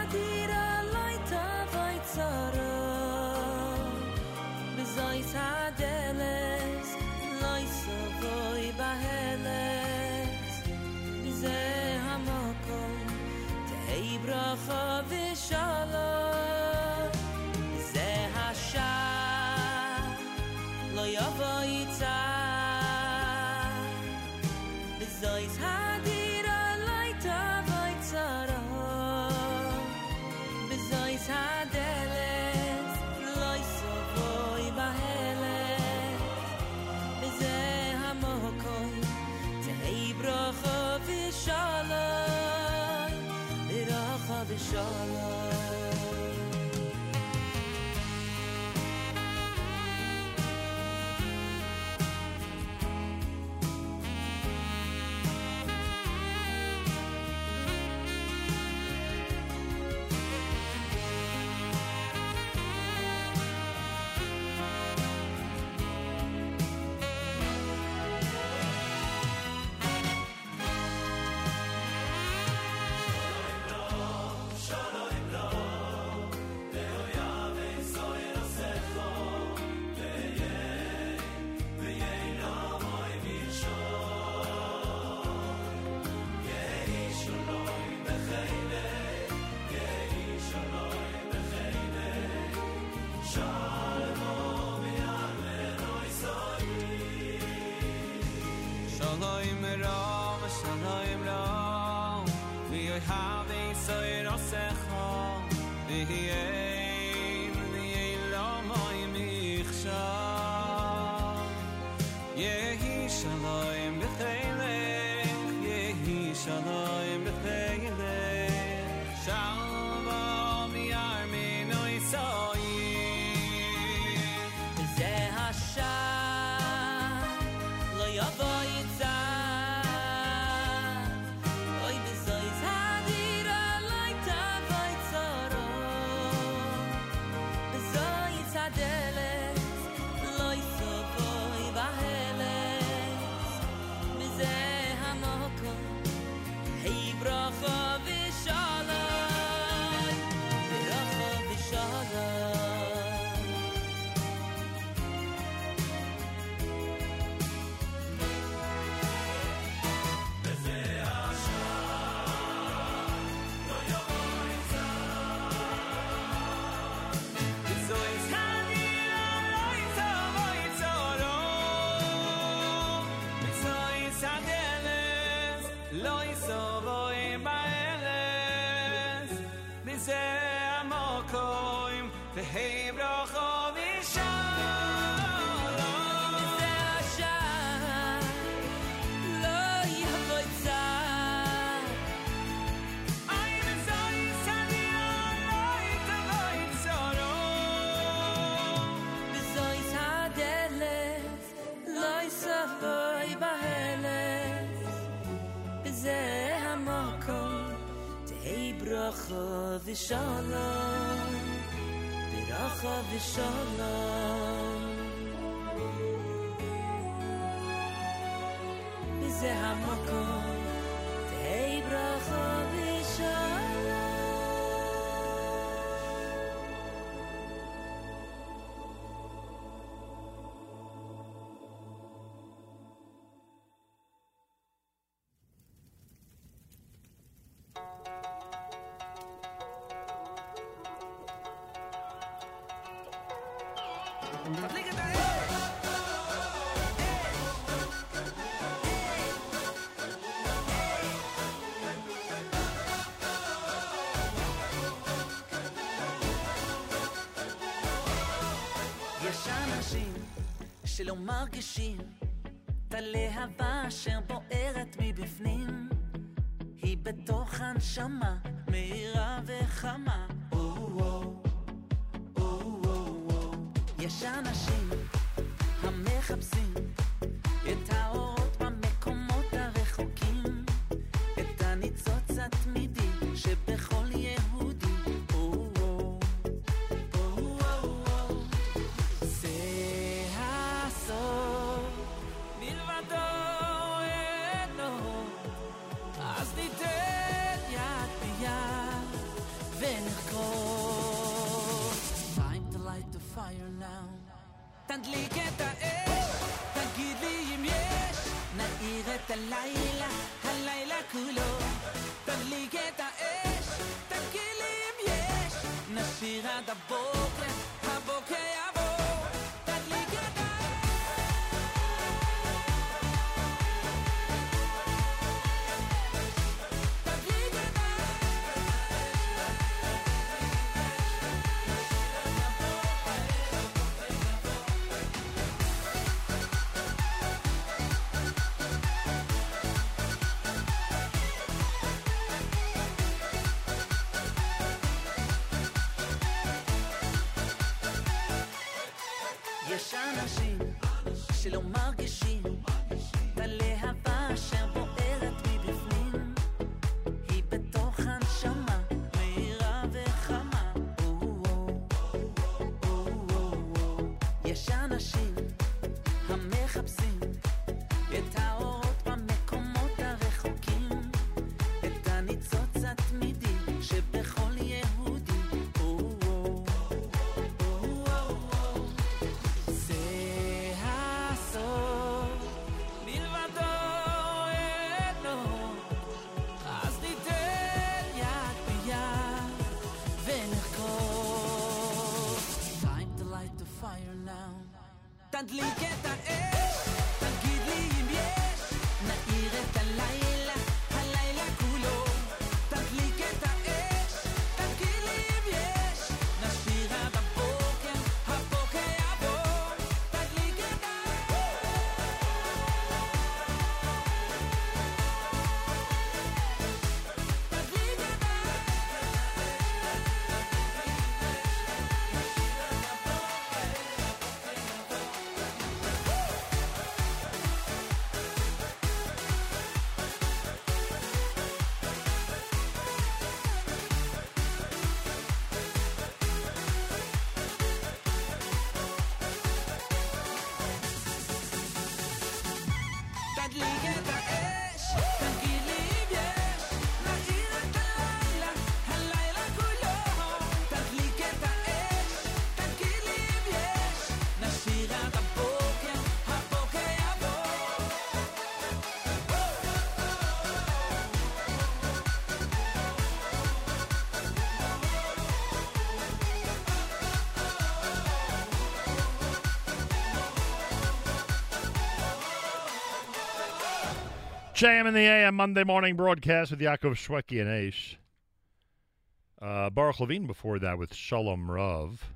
sadeles loy so voy baheles. Ze hamokom te ibracha Bezois hadeles שלא מרגישים את הלהבה אשר בוערת מבפנים. היא בתוך הנשמה מהירה וחמה JM in the AM Monday morning broadcast with Yaakov Shwekey and Aish. Uh, Baruch Levine before that with Shalom Rav.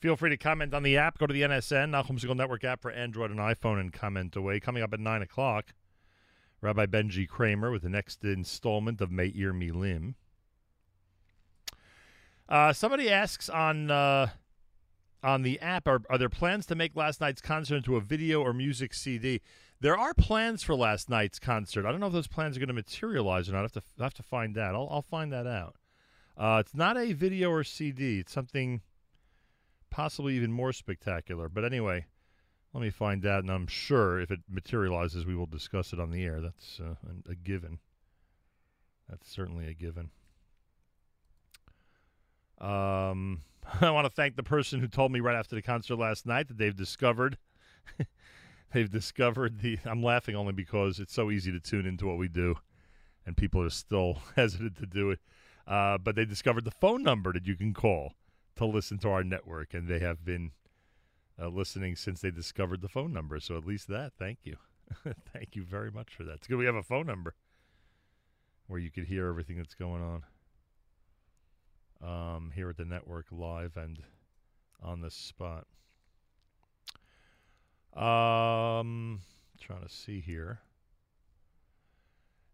Feel free to comment on the app. Go to the NSN, Nachum Segal Network app for Android and iPhone and comment away. Coming up at 9 o'clock, Rabbi Benji Kramer with the next installment of Meir Milim. Uh, somebody asks on uh, on the app, are, are there plans to make last night's concert into a video or music CD? There are plans for last night's concert. I don't know if those plans are going to materialize or not. I have to I have to find that. I'll I'll find that out. Uh, it's not a video or CD. It's something possibly even more spectacular. But anyway, let me find out, and I'm sure if it materializes, we will discuss it on the air. That's uh, a given. That's certainly a given. Um, I want to thank the person who told me right after the concert last night that they've discovered they've discovered the I'm laughing only because it's so easy to tune into what we do and people are still hesitant to do it. Uh, but they discovered the phone number that you can call to listen to our network and they have been uh, listening since they discovered the phone number. So at least that. Thank you. thank you very much for that. It's good we have a phone number where you could hear everything that's going on um, here at the network live and on the spot. Um, trying to see here.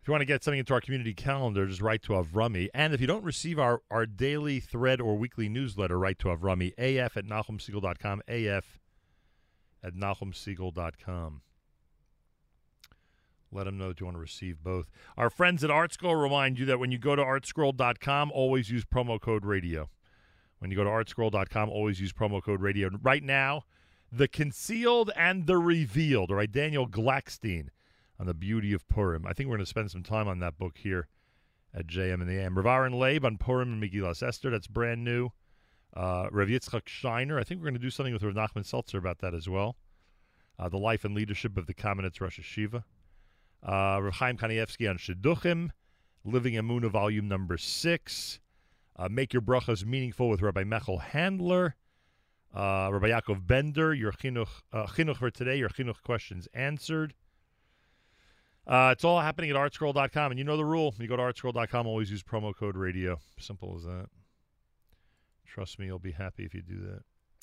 If you want to get something into our community calendar, just write to Avrami. And if you don't receive our, our daily thread or weekly newsletter, write to Avrami, af at NachumSegal.com, af at NachumSegal.com. Let them know that you want to receive both. Our friends at ArtScroll remind you that when you go to artscroll.com, always use promo code radio. When you go to artscroll.com, always use promo code radio. Right now, the concealed and the revealed. All right, Daniel Glatstein on the beauty of Purim. I think we're going to spend some time on that book here at JM and the AM. Rav Aaron Leib on Purim and Megillas Esther. That's brand new. Uh, Rav Yitzchak Sheiner. I think we're going to do something with Rav Nachman Seltzer about that as well. Uh, the life and leadership of the Kamenetz Rosh Yeshiva. Uh, Rav Chaim Kanievsky on Shidduchim. Living in Emuna, volume number six. Uh, Make Your Brachas Meaningful with Rabbi Mechel Handler. Uh, Rabbi Yaakov Bender, your chinuch, uh, chinuch for today, your chinuch questions answered. Uh, it's all happening at artscroll.com. And you know the rule. You go to artscroll.com, always use promo code radio. Simple as that. Trust me, you'll be happy if you do that.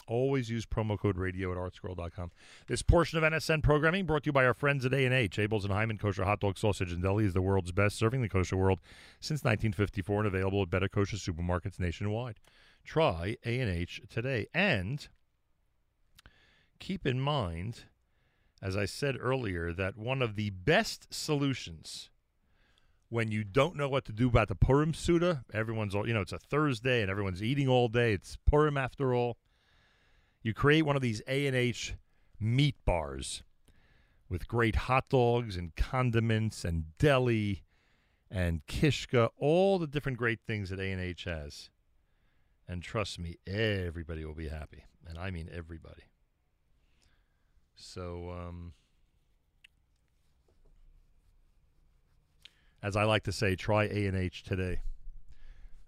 Always use promo code radio at artscroll.com. This portion of NSN programming brought to you by our friends at A&H. Abeles and Heymann Kosher Hot Dog Sausage and Deli is the world's best, serving the kosher world since 1954 and available at better kosher supermarkets nationwide. Try A&H today. And keep in mind, as I said earlier, that one of the best solutions when you don't know what to do about the Purim Seudah, everyone's all, you know, it's a Thursday and everyone's eating all day. It's Purim after all. You create one of these A&H meat bars with great hot dogs and condiments and deli and kishka, all the different great things that A&H has. And trust me, everybody will be happy. And I mean everybody. So, um, as I like to say, try A and H today.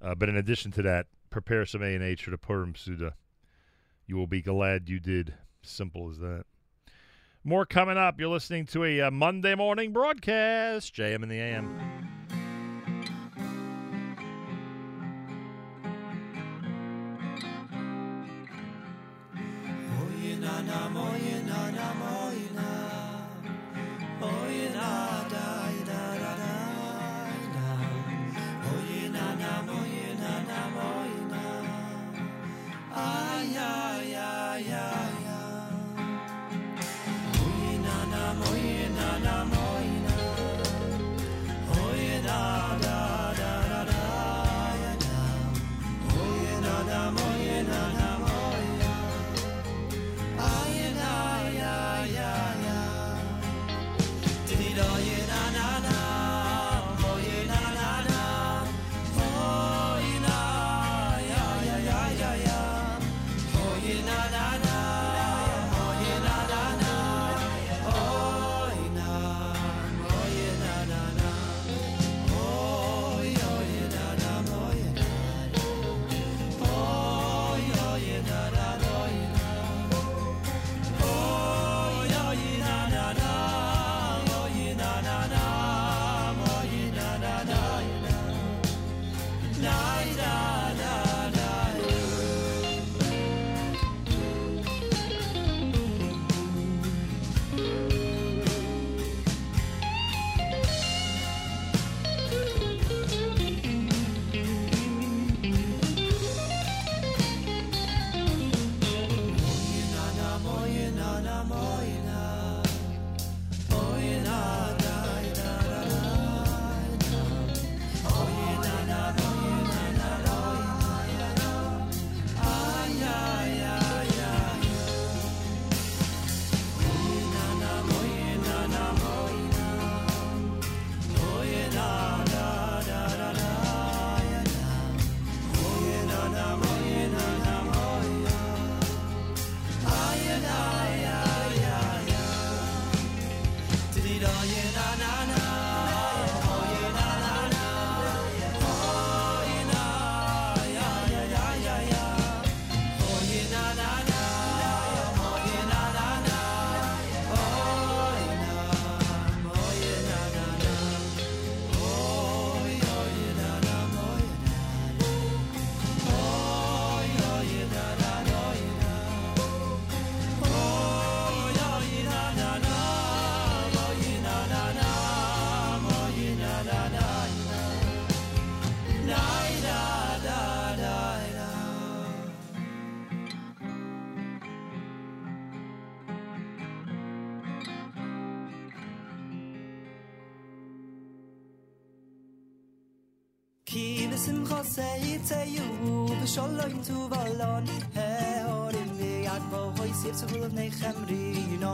Uh, but in addition to that, prepare some A and H for the Purim Seudah. You will be glad you did. Simple as that. More coming up. You're listening to a uh, Monday morning broadcast, JM in the AM. shalom tu valon he horim vi yakbo hoy sif zu vulov nei khamri no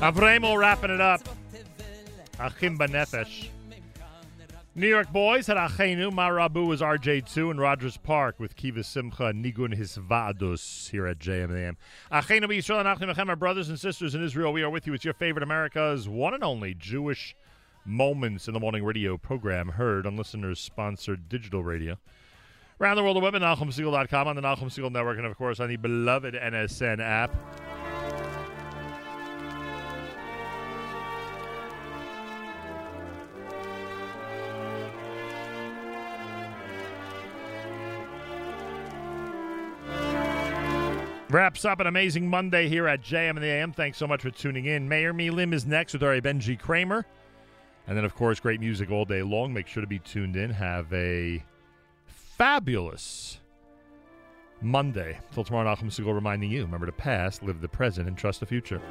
Avremo wrapping it up. Achim Benefesh. New York boys had Achenu. Marabu was RJ2 in Rogers Park with Kiva Simcha Nigun Hisvadus here at JMAM. Achenu Yisrael and Achim our brothers and sisters in Israel. We are with you. It's your favorite America's one and only Jewish Moments in the Morning radio program heard on listeners sponsored digital radio. Around the world of web at NachumSegal.com on the Nachum Segal Network and, of course, on the beloved NSN app. Wraps up an amazing Monday here at JM and the AM. Thanks so much for tuning in. Mayor Me Lim is next with our Benji Kramer. And then, of course, great music all day long. Make sure to be tuned in. Have a fabulous Monday. Till tomorrow, Nachum Segal reminding you remember the past, live the present, and trust the future.